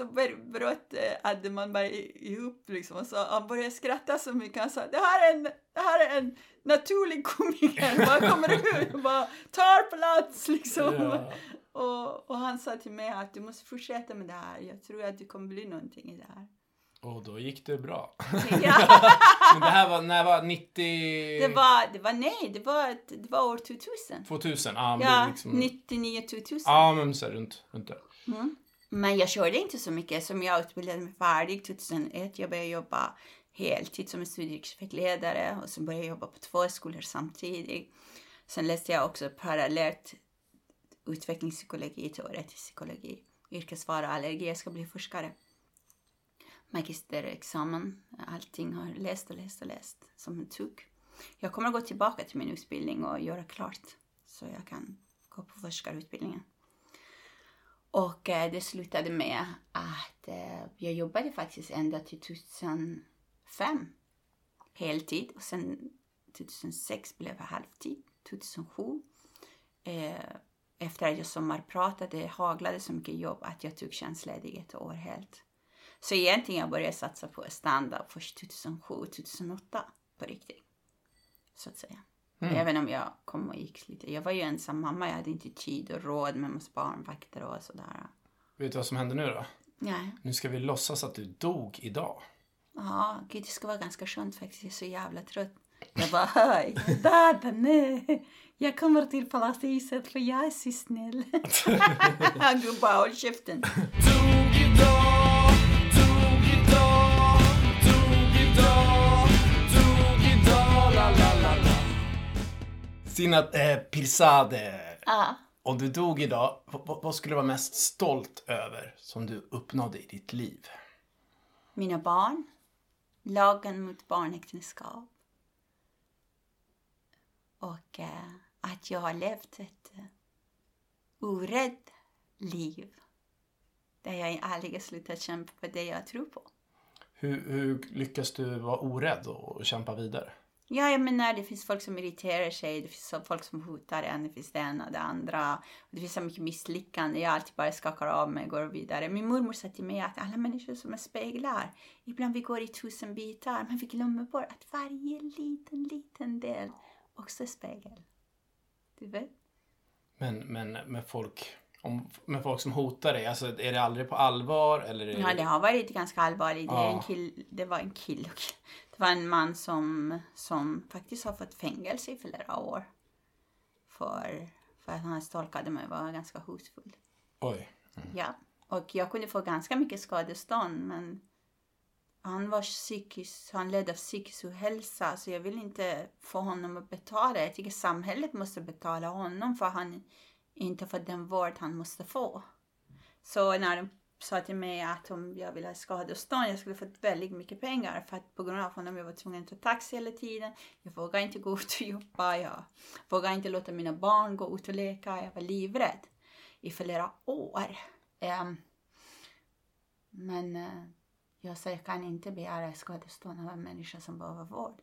så bröt Addeman bara ihop liksom och så, han började skratta så mycket. Han sa det här är en, det här är en naturlig komiker. Bara kommer ut och bara tar plats liksom. Ja. Och, och han sa till mig att du måste fortsätta med det här. Jag tror att det kommer bli någonting i det här. Och då gick det bra. Ja. men det här var, när var 90? Det var, det var nej, det var, det var år 2000. 2000, ja. Ja, liksom, 99 2000. ja men så runt, runt där. Mm. Men jag körde inte så mycket. Som jag utbildade mig färdig 2001. Jag började jobba heltid som studievägledare och sen började jag jobba på två skolor samtidigt. Sen läste jag också parallellt utvecklingspsykologi, teoretisk psykologi, yrkesvara och allergi. Jag ska bli forskare. Magisterexamen, allting har läst och läst och läst som en tugg. Jag kommer att gå tillbaka till min utbildning och göra klart så jag kan gå på forskarutbildningen. Och eh, det slutade med att eh, jag jobbade faktiskt ända till 2005 heltid och sen 2006 blev jag halvtid. 2007 eh, efter att jag sommarpratade haglade så mycket jobb att jag tog tjänstledigt ett år helt. Så egentligen jag började satsa på standup först 2007, 2008 på riktigt. Så att säga. Mm. Även om jag kom och gick lite. Jag var ju ensam mamma, jag hade inte tid och råd med massa barnvakter och sådär. Vet du vad som hände nu då? Nej. Nu ska vi låtsas att du dog idag. Ja, gud det ska vara ganska skönt faktiskt. Jag är så jävla trött. Jag bara, hej, där, nej. Jag kommer till palathuset för jag är så snäll. du bara, håll käften. Sina eh, Pirsade. Ja. Om du dog idag, vad, vad skulle du vara mest stolt över som du uppnådde i ditt liv? Mina barn. Lagen mot barnäktenskap. Och eh, att jag har levt ett eh, orädd liv. Där jag aldrig har slutat kämpa för det jag tror på. Hur, hur lyckas du vara orädd och kämpa vidare? Ja, jag menar det finns folk som irriterar sig, det finns folk som hotar en, det finns det ena och det andra. Det finns så mycket misslyckande, jag alltid bara skakar av mig och går vidare. Min mormor sa till mig att alla människor som är speglar, ibland vi går i tusen bitar, men vi glömmer bort att varje liten, liten del också är spegel. Du vet? Men, men med folk om, med folk som hotar dig? Alltså, är det aldrig på allvar? Eller det... Ja, det har varit ganska allvarligt. Det, ja. en kill, det var en kille. Var en man som, som faktiskt har fått fängelse i flera år. För, för att han stalkade mig och var ganska hotfull. Oj. Mm. Ja. Och jag kunde få ganska mycket skadestånd men han var psykisk, han led av psykisk ohälsa så jag vill inte få honom att betala. Jag tycker samhället måste betala honom för han inte fått den vård han måste få. Så när sa till mig att om jag ville ha skadestånd, jag skulle fått väldigt mycket pengar för att på grund av honom jag var tvungen att ta taxi hela tiden. Jag vågade inte gå ut och jobba, jag vågade inte låta mina barn gå ut och leka, jag var livrädd i flera år. Um, men uh, jag sa jag kan inte begära skadestånd av en människa som behöver vård.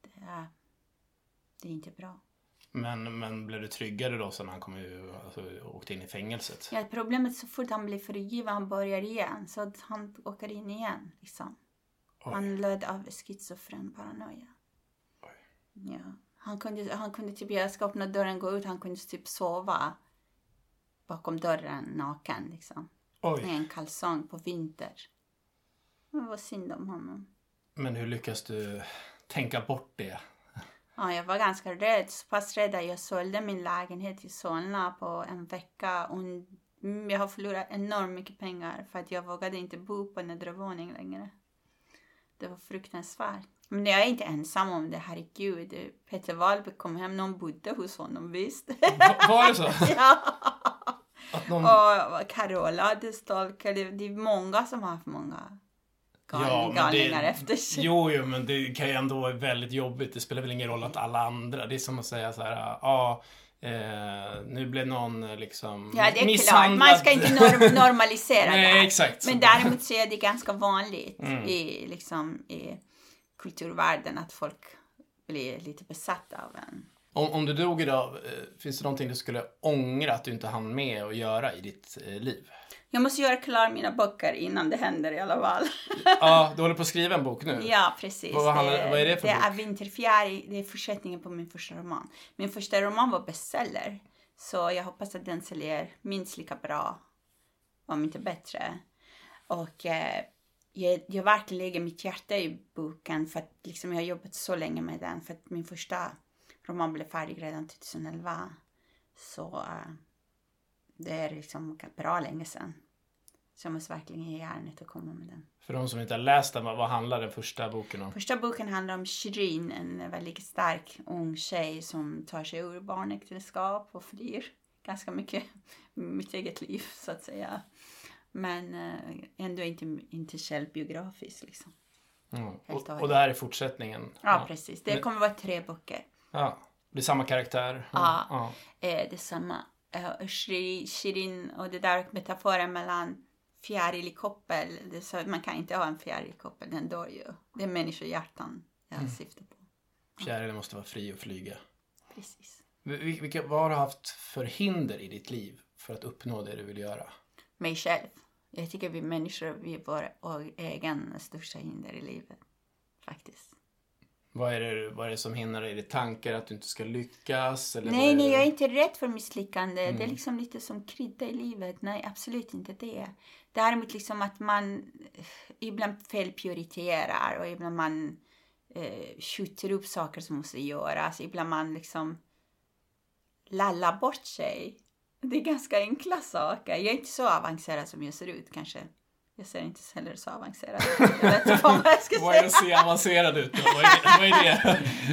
Det är, det är inte bra. Men, men blev du tryggare då sen han kom ju, alltså, åkte in i fängelset? Ja, problemet så fort han blir frigiven, han börjar igen. Så att han åker in igen liksom. Han led av schizofren paranoia. Oj. Ja. Han kunde, han kunde typ, jag ska öppna dörren, gå ut, han kunde typ sova bakom dörren naken liksom. Oj. Med en kalsong på vinter. Det var synd om honom. Men hur lyckas du tänka bort det? Ja, jag var ganska rädd, så pass rädd att jag sålde min lägenhet i Solna på en vecka. Och jag har förlorat enormt mycket pengar för att jag vågade inte bo på nedre våning längre. Det var fruktansvärt. Men jag är inte ensam om det, herregud. Peter Wahlbeck kom hem, någon bodde hos honom, visst. Va- Var det så? ja. Att någon... Och Carola hade stalker. Det, är många som har haft många Ja, galningar det- efter sig. Jo, jo, men det kan ju ändå vara väldigt jobbigt. Det spelar väl ingen roll att alla andra... Det är som att säga så här, ja, eh, nu blev någon eh, liksom Ja, det är klart. misshandlad. Man ska inte norm- normalisera det Nej, här. exakt. Men däremot så är det ganska vanligt Mm. i, liksom, i kulturvärlden att folk blir lite besatta av en. Om, om du dog idag, eh, finns det någonting du skulle ångra att du inte hann med att göra i ditt eh, liv? Jag måste göra klar mina böcker innan det händer i alla fall. Ja, du håller på att skriva en bok nu. Ja, precis. Vad handlar- vad är det för det bok? är Vinterfjäril, det är fortsättningen på min första roman. Min första roman var bestseller. Så jag hoppas att den säljer minst lika bra, om inte bättre. Och eh, jag, jag verkligen lägger mitt hjärta i boken för att liksom, jag har jobbat så länge med den. För att min första roman blev färdig redan 2011. Så eh, det är liksom bra länge sedan. Så jag måste verkligen ge järnet att komma med den. För de som inte har läst den, vad, handlar den första boken om? Första boken handlar om Shirin, en väldigt stark ung tjej som tar sig ur barnäktenskap och flyr ganska mycket mitt eget liv så att säga. Men eh, ändå inte, inte självbiografiskt liksom. Mm. Och, och och det här är fortsättningen? Ja, precis. Det kommer vara tre böcker. Ja. Det är samma karaktär? Ja. ja. Eh, det är samma. Shiri- Shirin och det där metaforen mellan fjäril i koppel. Det så, man kan inte ha en fjäril i koppel, den dör ju. Det är människohjärtan jag Mm. syftar på. Fjärilen måste vara fri att flyga. Precis. Vil- Vilka, vad har du haft för hinder i ditt liv för att uppnå det du vill göra? mig själv. Jag tycker vi människor, vi är vår och egen största hinder i livet. Faktiskt. Vad är, det, vad är det som hindrar dig? Är det tankar att du inte ska lyckas? Eller Nej, nej, jag är inte rädd för misslyckande. Det är Mm. liksom lite som krydda i livet. Nej, absolut inte det. Däremot liksom att man eh, ibland felprioriterar och ibland man eh, skjuter upp saker som måste göras. Ibland man liksom lallar bort sig. Det är ganska enkla saker. Jag är inte så avancerad som jag ser ut kanske. Jag ser inte heller så avancerad ut. Jag vet inte vad jag ska Vad är säga. att se avancerad ut? Vad är? Vad är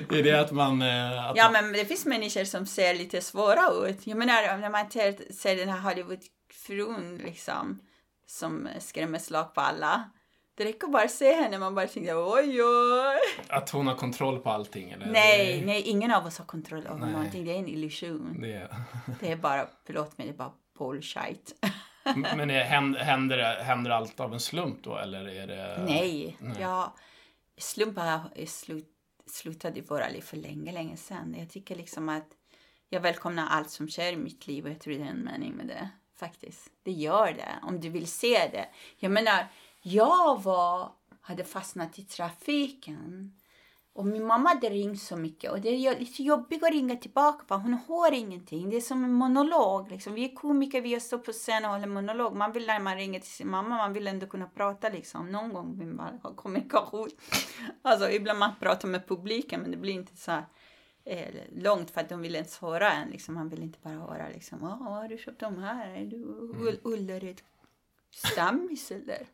det? Är det att man... eh, Att Ja, men det finns människor som ser lite svåra ut. Jag menar, när man ser, ser den här Hollywoodfrun liksom, som skrämmer slag på alla. Det räcker bara att se henne, man bara tänker oj, oj. att hon har kontroll på allting? Eller? Nej, nej, ingen av oss har kontroll över Nej. någonting. Det är en illusion. Det, Det är bara, förlåt mig, det är bara bullshit. men det, händer, det- händer allt av en slump då? Eller är det... Nej, nej. jag slumpa är slut, slutade i våra liv för länge, länge sedan. Jag tycker liksom att jag välkomnar allt som sker i mitt liv och jag tror det är en mening med det. Faktiskt. Det gör det, om du vill se det. Jag menar, jag var, hade fastnat i trafiken och min mamma hade ringt så mycket och det är lite jobbigt att ringa tillbaka för hon hör ingenting. Det är som en monolog. Liksom. Vi är komiker, vi står på scen och håller monolog. Man vill när man ringer till sin mamma, man vill ändå kunna prata liksom. Någon gång vill man ha kommunikation. Alltså ibland man pratar med publiken men det blir inte så här eh, långt för att de vill ens höra en. Liksom. Man vill inte bara höra liksom, "Åh, vad har du köpt de här? Är du Ull- Ullared stammis eller?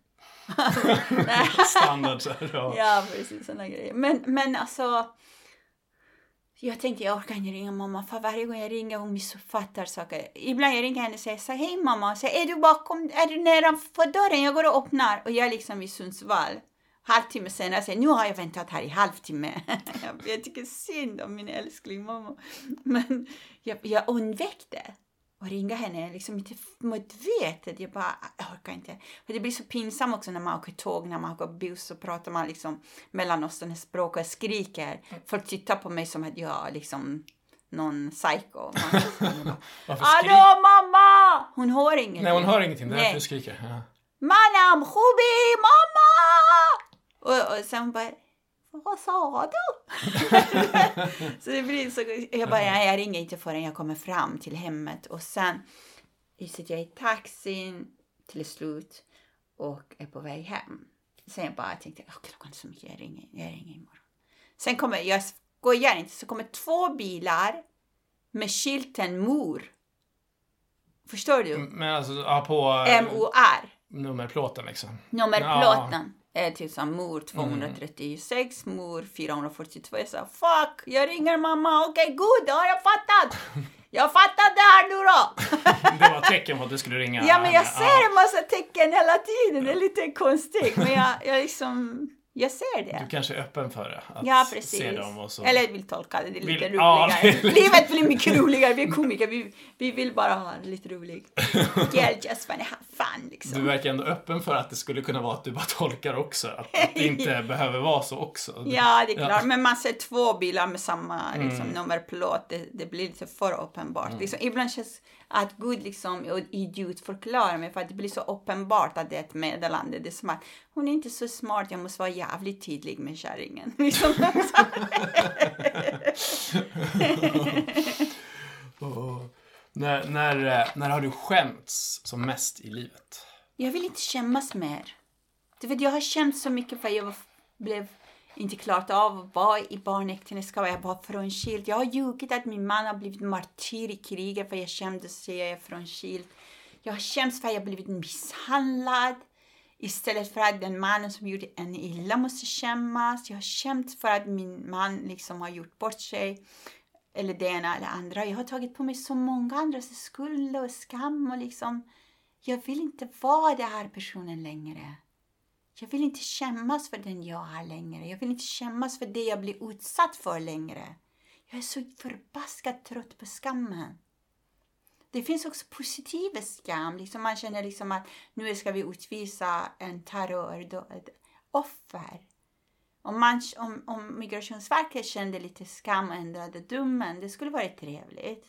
Standard så här, ja. Ja, precis. Sådana grejer. Men, men alltså. Jag tänkte jag orkar inte ringa mamma för varje gång jag ringer hon missuppfattar saker. Ibland jag ringer henne och säger så hej mamma. Och säger, är du bakom, är du nedanför dörren? Jag går och öppnar. Och jag är liksom i Sundsvall. Halvtimme senare säger nu har jag väntat här i halvtimme. jag, jag tycker synd om min älskling mamma. Men jag, jag undvek det. Och ringa henne liksom inte medvetet. Jag bara, jag orkar inte. För det blir så pinsamt också när man åker tåg, när man åker buss så pratar man liksom mellanöstern språk och jag skriker. Folk tittar på mig som att jag liksom någon psycho. Man, Hallå mamma! Hon hör ingenting. Nej, hon hör ingenting. Det är därför du skriker. Ja. Manam, Hubi, mamma! Och, och sen bara, vad sa du? så det blir så, jag bara, nej, jag ringer inte förrän jag kommer fram till hemmet. Och sen sitter jag i taxin till slut och är på väg hem. Sen jag bara tänkte, oh, klockan är så mycket, jag ringer, jag ringer imorgon. Sen kommer, jag skojar inte, så kommer två bilar med skylten mor. Förstår du? Men alltså, ja, på M-O-R. nummerplåten liksom. Nummerplåten. Eh, till som mor 236, mor 442. Jag sa fuck, jag ringer mamma. Okej, okay, good, har jag fattat. Jag fattar det här nu då! det var tecken på att du skulle ringa? Ja, men jag ser en massa tecken hela tiden. Det är lite konstigt. Men jag, jag liksom jag ser det. Du kanske är öppen för det? Att ja, precis. Se dem och så. Eller vill tolka det, det är lite vill, roligare. Ja, Livet blir mycket roligare, vi är komiker, vi, vi vill bara ha det lite roligt. Yeah, just wanna have fun liksom. Du verkar ändå öppen för att det skulle kunna vara att du bara tolkar också, att, att det inte behöver vara så också. Ja, det är klart, ja. men man ser två bilar med samma liksom, mm. nummerplåt, det, det, blir lite för uppenbart. Mm. Liksom, ibland känns att Gud liksom idiotförklarar mig för att det blir så uppenbart att det är ett meddelande. Det är som att hon är inte så smart, jag måste vara jävligt tydlig med kärringen. Liksom. oh. när, när, när har du skämts som mest i livet? Jag vill inte skämmas mer. Du vet, jag har känt så mycket för att jag blev inte klarat av att vara i barnäktenskap. Jag var frånskild. Jag har ljugit att min man har blivit martyr i kriget för jag kände sig jag är frånskild. Jag har skämts för att jag blivit misshandlad. Istället för att den mannen som gjorde en illa måste skämmas. Jag har skämts för att min man liksom har gjort bort sig. Eller det ena eller andra. Jag har tagit på mig så många andras skuld och skam och liksom. Jag vill inte vara den här personen längre. Jag vill inte skämmas för den jag är längre. Jag vill inte skämmas för det jag blir utsatt för längre. Jag är så förbaskat trött på skammen. Det finns också positiv skam. Liksom man känner liksom att nu ska vi utvisa en terroroffer. Om, man, om, om Migrationsverket kände lite skam och ändrade domen, det skulle vara trevligt.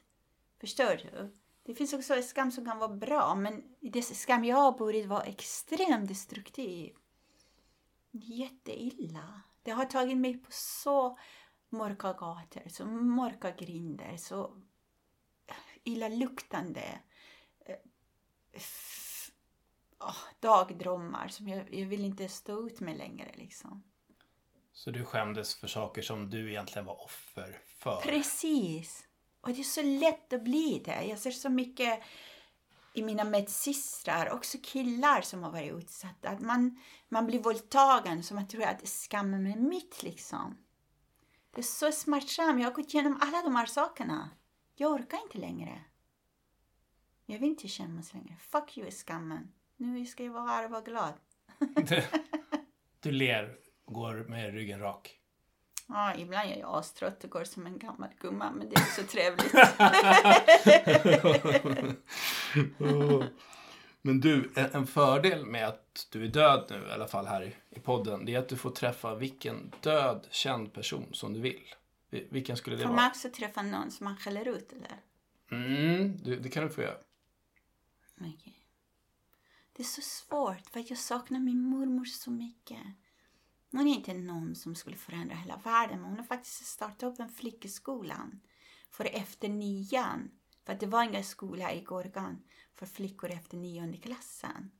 Förstår du? Det finns också skam som kan vara bra, men det skam jag har burit var extremt destruktiv jätteilla. Det har tagit mig på så mörka gator, så mörka grinder, så illaluktande oh, dagdrömmar som jag, jag vill inte stå ut med längre. Liksom. Så du skämdes för saker som du egentligen var offer för? Precis! Och det är så lätt att bli det. Jag ser så mycket i mina medsystrar, också killar som har varit utsatta. Att man, man blir våldtagen så man tror att skammen är mitt liksom. Det är så smärtsamt. Jag har gått igenom alla de här sakerna. Jag orkar inte längre. Jag vill inte kännas längre. Fuck you skammen. Nu ska jag vara här och vara glad. du, du ler och går med ryggen rak. Ja, ibland är jag astrött och går som en gammal gumma, men det är så trevligt. men du, en fördel med att du är död nu, i alla fall här i podden, det är att du får träffa vilken död känd person som du vill. Vilken skulle det får vara? Får man också träffa någon som man skäller ut, eller? Mm, det, det kan du få göra. Okay. Det är så svårt, för jag saknar min mormor så mycket. Hon är inte någon som skulle förändra hela världen, men hon har faktiskt startat upp en flickeskolan för efter nian. För att det var ingen skola i Gorgan för flickor efter nionde klassen.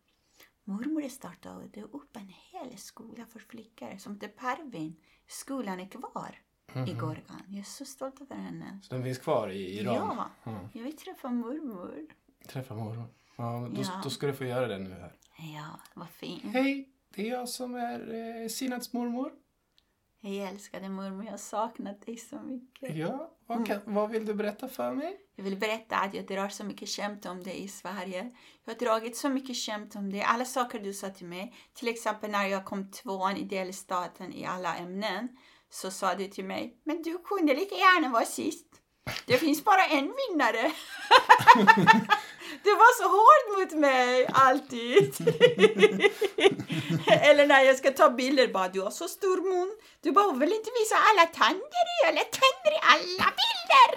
Mormor startade upp en hel skola för flickor som heter Pervin. Skolan är kvar mm -hmm. i mhm. Gorgan. Jag är så stolt över henne. Så den finns kvar i Iran? Ja, mm. jag vill träffa mormor. Träffa mormor? Ja, då, ja. då ska du få göra det nu här. Ja, vad fint. Hej! Det är jag som är eh, Sinats mormor. Hej älskade mormor, jag har saknat dig så mycket. Ja, vad, kan, mm. vad vill du berätta för mig? Jag vill berätta att jag drar så mycket skämt om dig i Sverige. Jag har dragit så mycket skämt om dig. Alla saker du sa till mig. Till exempel när jag kom tvåan i delstaten i alla ämnen. Så sa du till mig, men du kunde lika gärna vara sist. Det finns bara en vinnare. Du var så hård mot mig, alltid. Eller när jag ska ta bilder, bara du har så stor mun. Du bara vill inte visa alla tänder i, eller tänder i alla bilder.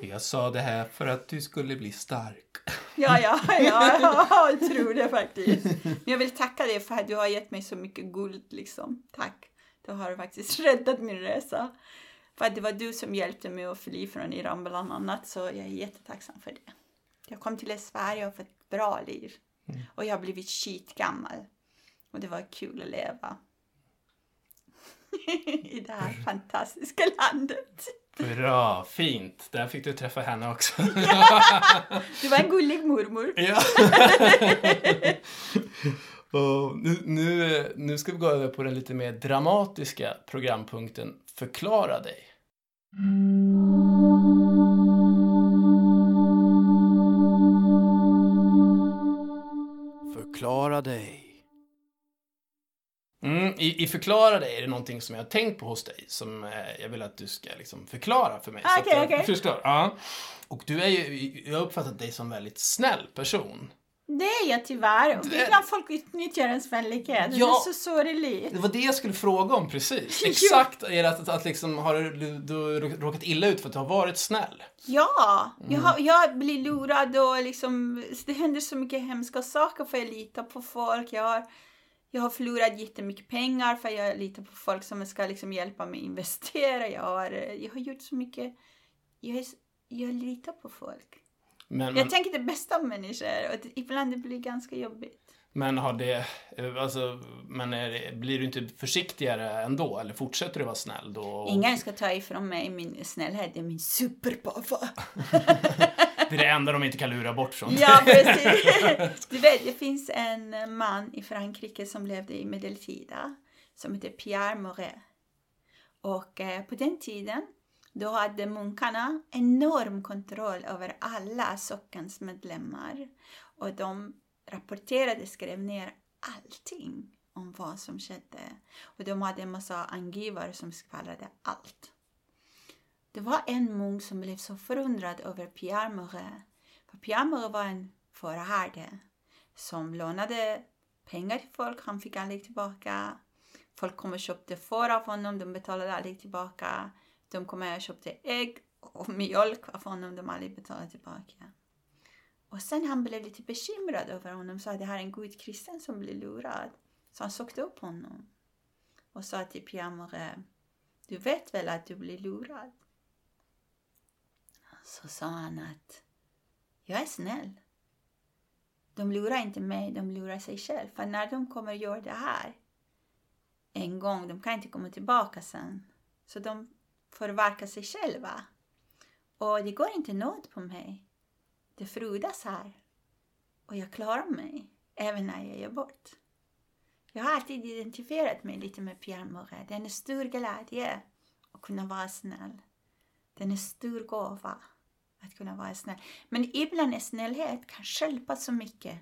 jag sa det här för att du skulle bli stark. ja, ja, ja, jag tror det faktiskt. Men jag vill tacka dig för att du har gett mig så mycket guld, liksom. Tack. Du har faktiskt räddat min resa. För att det var du som hjälpte mig att fly från Iran bland annat, så jag är jättetacksam för det. Jag kom till Sverige och fått ett bra liv. Mm. Och jag har blivit skitgammal. Och det var kul att leva. I det här fantastiska landet. Bra, fint. Där fick du träffa henne också. du var en gullig mormor. ja. Och nu, nu, nu ska vi gå över på den lite mer dramatiska programpunkten Förklara dig. Förklara dig. Mm, i, I Förklara dig är det någonting som jag har tänkt på hos dig som eh, jag vill att du ska liksom förklara för mig. att Okej, jag okej. Förstår. Ja. Och du är ju, jag har uppfattat dig som en väldigt snäll person. Det är jag tyvärr. Och Det- ibland folk utnyttjar ens vänlighet. Ja. Det är så sorgligt. Det var det jag skulle fråga om precis. Exakt, är det att, att, att liksom, har du, du råkat illa ut för att du har varit snäll? Ja, Mm. jag, har, jag blir lurad och liksom, det händer så mycket hemska saker för jag litar på folk. Jag har, jag har förlorat jättemycket pengar för jag litar på folk som ska liksom hjälpa mig investera. Jag har, jag har gjort så mycket. Jag, är, jag litar på folk. Men, men, Jag tänker det bästa om människor och ibland det blir ganska jobbigt. men har det, eh, alltså, men det, blir du inte försiktigare ändå? Eller fortsätter du vara snäll då? Ingen ska ta ifrån mig min snällhet, det är min superpower. Det är det enda de inte kan lura bort från. Ja, precis. Du vet, det finns en man i Frankrike som levde i medeltida som heter Pierre Moret. Och eh, på den tiden då hade munkarna enorm kontroll över alla sockens medlemmar. Och de rapporterade, skrev ner allting om vad som skedde. Och de hade en massa angivare som skvallrade allt. Det var en munk som blev så förundrad över Pierre Moret. För Pierre Moret var en fåraherde som lånade pengar till folk, han fick aldrig tillbaka. Folk kom och köpte får av honom, de betalade aldrig tillbaka. De kom med och köpte ägg och mjölk av honom, de aldrig betalade tillbaka. Och sen han blev lite bekymrad över honom, sa att det här är en god kristen som blir lurad. Så han sökte upp honom och sa till Piamore, du vet väl att du blir lurad? Så sa han att jag är snäll. De lurar inte mig, de lurar sig själv. För när de kommer göra det här en gång, de kan inte komma tillbaka sen. Så de förverka sig själva. Och det går inte nåd på mig. Det frodas här. Och jag klarar mig, även när jag gör bort. Jag har alltid identifierat mig lite med Pierre Moret. Det är en stor glädje att kunna vara snäll. Det är en stor gåva att kunna vara snäll. Men ibland är snällhet kan hjälpa så mycket.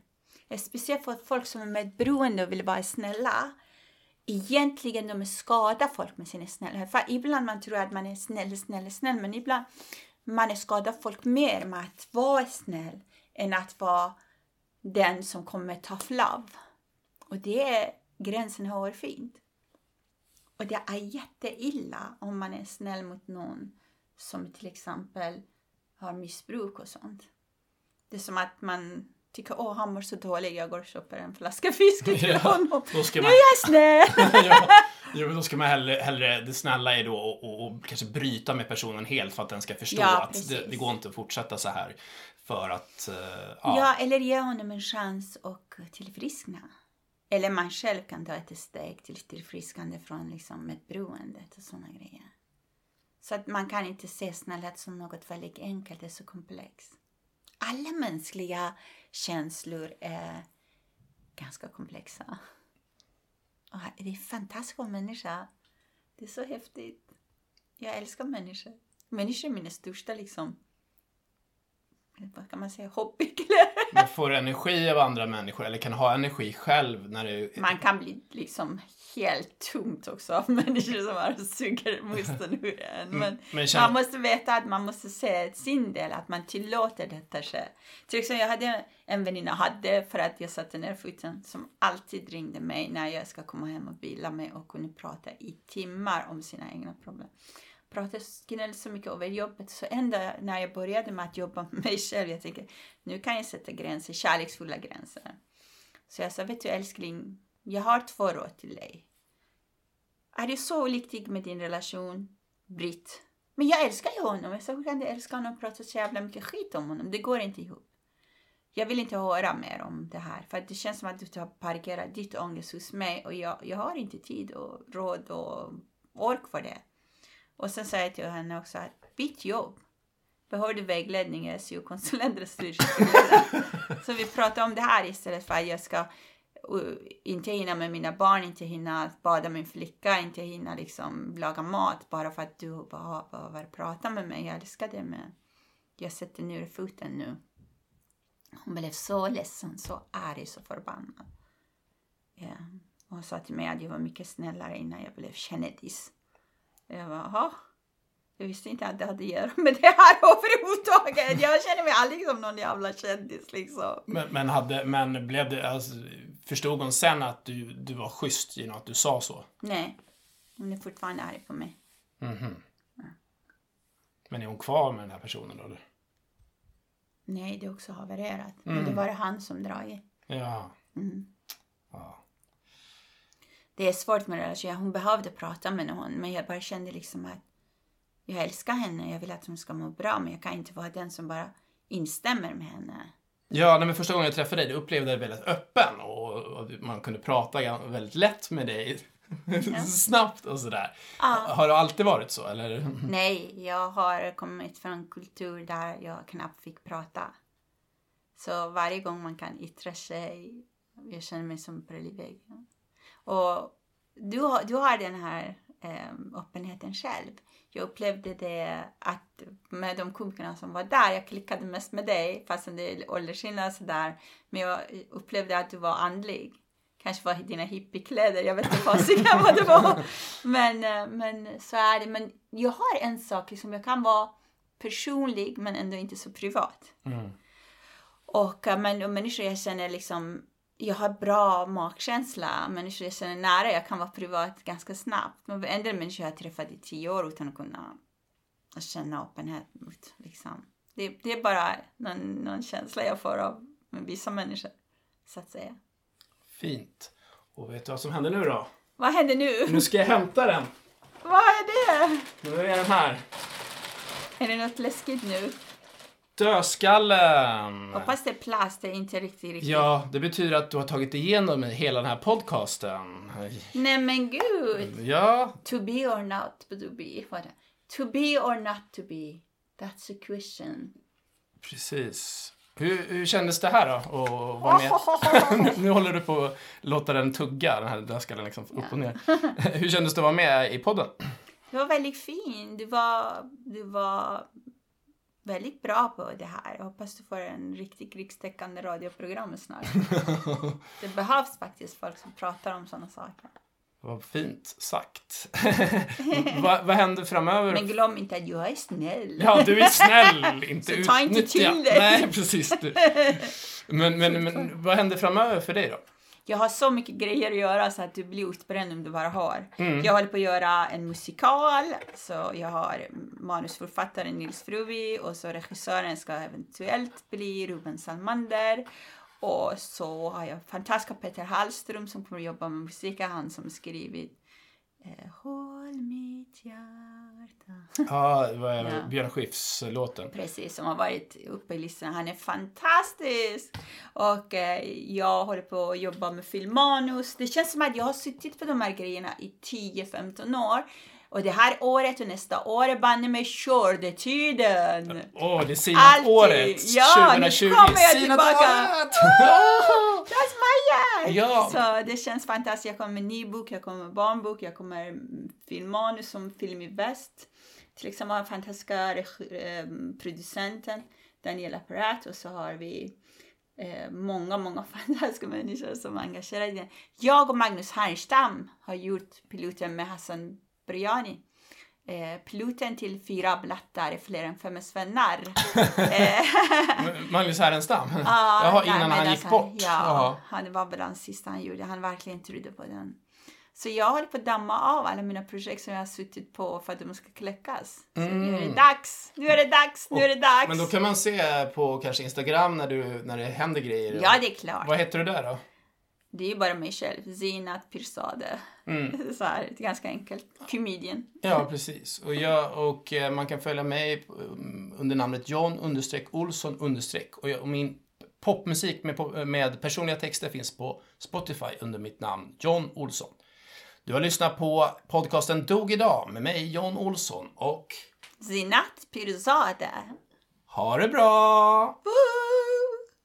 Speciellt för folk som är medberoende och vill vara snälla. Egentligen de skadar folk med sin snällhet. För ibland man tror att man är snäll, snäll, snäll. Men ibland man skadar folk mer med att vara snäll än att vara den som kommer ta flav. Och det är gränsen hårfint. Och det är jätteilla om man är snäll mot någon som till exempel har missbruk och sånt. Det är som att man tycker åh han mår så dåligt, jag går och köper en flaska fisk till Ja, honom. Nu man- är jag snäll! ja, men då ska man hellre, hellre det snälla är då och, och, och kanske bryta med personen helt för att den ska förstå Ja, att det, det går inte att fortsätta så här. För att, eh, ja. Ja, eller ge honom en chans och tillfriskna. Eller man själv kan ta ett steg till tillfrisknande från liksom medberoendet och sådana grejer. Så att man kan inte se snällhet som något väldigt enkelt, det är så komplext. Alla mänskliga känslor är ganska komplexa. Och det är fantastiskt att människa. Det är så häftigt. Jag älskar människor. Människor är mina största liksom, vad kan man säga, hobby. Eller? Man får energi av andra människor eller kan ha energi själv när du... Man kan bli liksom helt tomt också av människor som bara suger musten ur en. Men, Mm, men känner- man måste veta att man måste se sin del, att man tillåter detta ske. Till exempel jag hade en väninna, hade för att jag satte ner foten, som alltid ringde mig när jag ska komma hem och vila mig och kunde prata i timmar om sina egna problem. Pratade gnällde så mycket över jobbet så ända när jag började med att jobba med mig själv, jag tänkte, nu kan jag sätta gränser, kärleksfulla gränser. Så jag sa, vet du älskling, jag har två råd till dig. Är du så olycklig med din relation, Britt? Men jag älskar ju honom. Jag sa, hur kan du älska honom och prata så jävla mycket skit om honom? Det går inte ihop. Jag vill inte höra mer om det här. För det känns som att du har parkerat ditt ångest hos mig och jag, jag har inte tid och råd och ork för det. Och sen sa jag till henne också att byt jobb. Behöver du vägledning, SEO-konsulent eller styrelseledare? Så vi pratar om det här istället för att jag ska uh, inte hinna med mina barn, inte hinna bada min flicka, inte hinna liksom laga mat bara för att du behöver prata med mig. Jag älskar det med jag sätter ner foten nu. Hon blev så ledsen, så arg, så förbannad. Ja. Hon sa till mig att jag var mycket snällare innan jag blev kändis. Jag var, jaha. Jag visste inte att det hade att göra med det här överhuvudtaget. Jag känner mig aldrig som någon jävla kändis liksom. Men, men, hade, men blev det, alltså, förstod hon sen att du, du var schysst genom att du sa så? Nej. Hon är fortfarande arg på mig. Mm -hmm. ja. Men är hon kvar med den här personen då? Eller? Nej, det är också havererat. Mm. Men det var det han som dragit. Ja. Mm. Det är svårt med relationer. Hon behövde prata med någon, men jag bara kände liksom att jag älskar henne, jag vill att hon ska må bra, men jag kan inte vara den som bara instämmer med henne. Ja, men första gången jag träffade dig, du upplevde dig väldigt öppen och, man kunde prata väldigt lätt med dig. Ja. Snabbt och sådär. Ja. Har det alltid varit så, eller? Nej, jag har kommit från en kultur där jag knappt fick prata. Så varje gång man kan yttra sig, jag känner mig som privileg. Och du, du har den här eh, öppenheten själv jag upplevde det att med de komikerna som var där, jag klickade mest med dig fastän det är åldersskillnad sådär. Men jag upplevde att du var andlig. Kanske var dina hippiekläder, jag vet inte fasiken vad det var. Men, eh, men så är det. Men jag har en sak, liksom, jag kan vara personlig men ändå inte så privat. Mm. Och, eh, men, och människor jag känner liksom jag har bra magkänsla. Människor jag känner nära, jag kan vara privat ganska snabbt. Men en del människor jag har träffat i tio år utan att kunna känna öppenhet mot. Liksom. Det, det, är bara någon, någon känsla jag får av vissa människor, så att säga. Fint. Och vet du vad som händer nu då? Vad händer nu? Nu ska jag hämta den. Vad är det? Nu är den här. Är det något läskigt nu? Dödskallen! Hoppas det är plast, det är inte riktigt, riktigt. Ja, det betyder att du har tagit igenom hela den här podcasten. Nej men gud! Ja. To be or not to be. To be or not to be. That's a question. Precis. Hur, hur kändes det här då? Att vara med? nu håller du på att låta den tugga, den här dödskallen liksom upp och ner. hur kändes det att vara med i podden? Det var väldigt fint. Det var, det var väldigt bra på det här. Jag hoppas du får en riktigt rikstäckande radioprogram snart. det behövs faktiskt folk som pratar om sådana saker. Vad fint sagt. vad, vad händer framöver? Men glöm inte att jag är snäll. ja, du är snäll. Inte Så ta inte till det. Nej, precis. Men, men, men vad händer framöver för dig då? Jag har så mycket grejer att göra så att du blir utbränd om du bara har. Mm. Jag håller på att göra en musikal, så jag har manusförfattaren Nils Fruvi och så regissören ska eventuellt bli Ruben Salmander. Och så har jag fantastiska Peter Hallström som kommer att jobba med musik, han som skrivit Håll mitt hjärta. Ja, det var ja. Björn Skifs-låten. Precis, som har varit uppe i listan. Han är fantastisk! Och eh, jag håller på att jobba med filmmanus. Det känns som att jag har suttit på de här grejerna i 10-15 år. Och det här året och nästa år är banne mig skördetiden. Åh, oh, det är Sinat-året! Ja, 2020. nu kommer jag tillbaka! That's my year! Ja. Så det känns fantastiskt. Jag kommer med ny bok, jag kommer med barnbok, jag kommer med filmmanus som Film i Väst. Till exempel har fantastiska eh, producenten Daniela Perat och så har vi eh, många, många fantastiska människor som är engagerade i den. Jag och Magnus Härnstam har gjort piloten med Hassan Briani. Eh, piloten till Fyra blattar är fler än fem svennar. Magnus Härenstam? Ah, Jaha, innan han gick bort? Ja, Jaha. han var väl den sista han gjorde. Han verkligen trodde på den. Så jag håller på att damma av alla mina projekt som jag har suttit på för att de ska kläckas. Mm. Nu är det mm. dags! Nu är det dags! Nu är det dags! Men då kan man se på kanske Instagram när, du, när det händer grejer? Ja, det är klart. Vad heter du där då? Det är ju bara mig själv. Zinat Pirzadeh. Mm. Så här, ganska enkelt. Comedian. Ja, precis. Och, jag, och eh, man kan följa mig under namnet John understreck Olsson understreck. Och, jag, och min popmusik med, med personliga texter finns på Spotify under mitt namn John Olsson. Du har lyssnat på podcasten Dog idag med mig John Olsson och Zinat Pirzadeh. Ha det bra! Woo!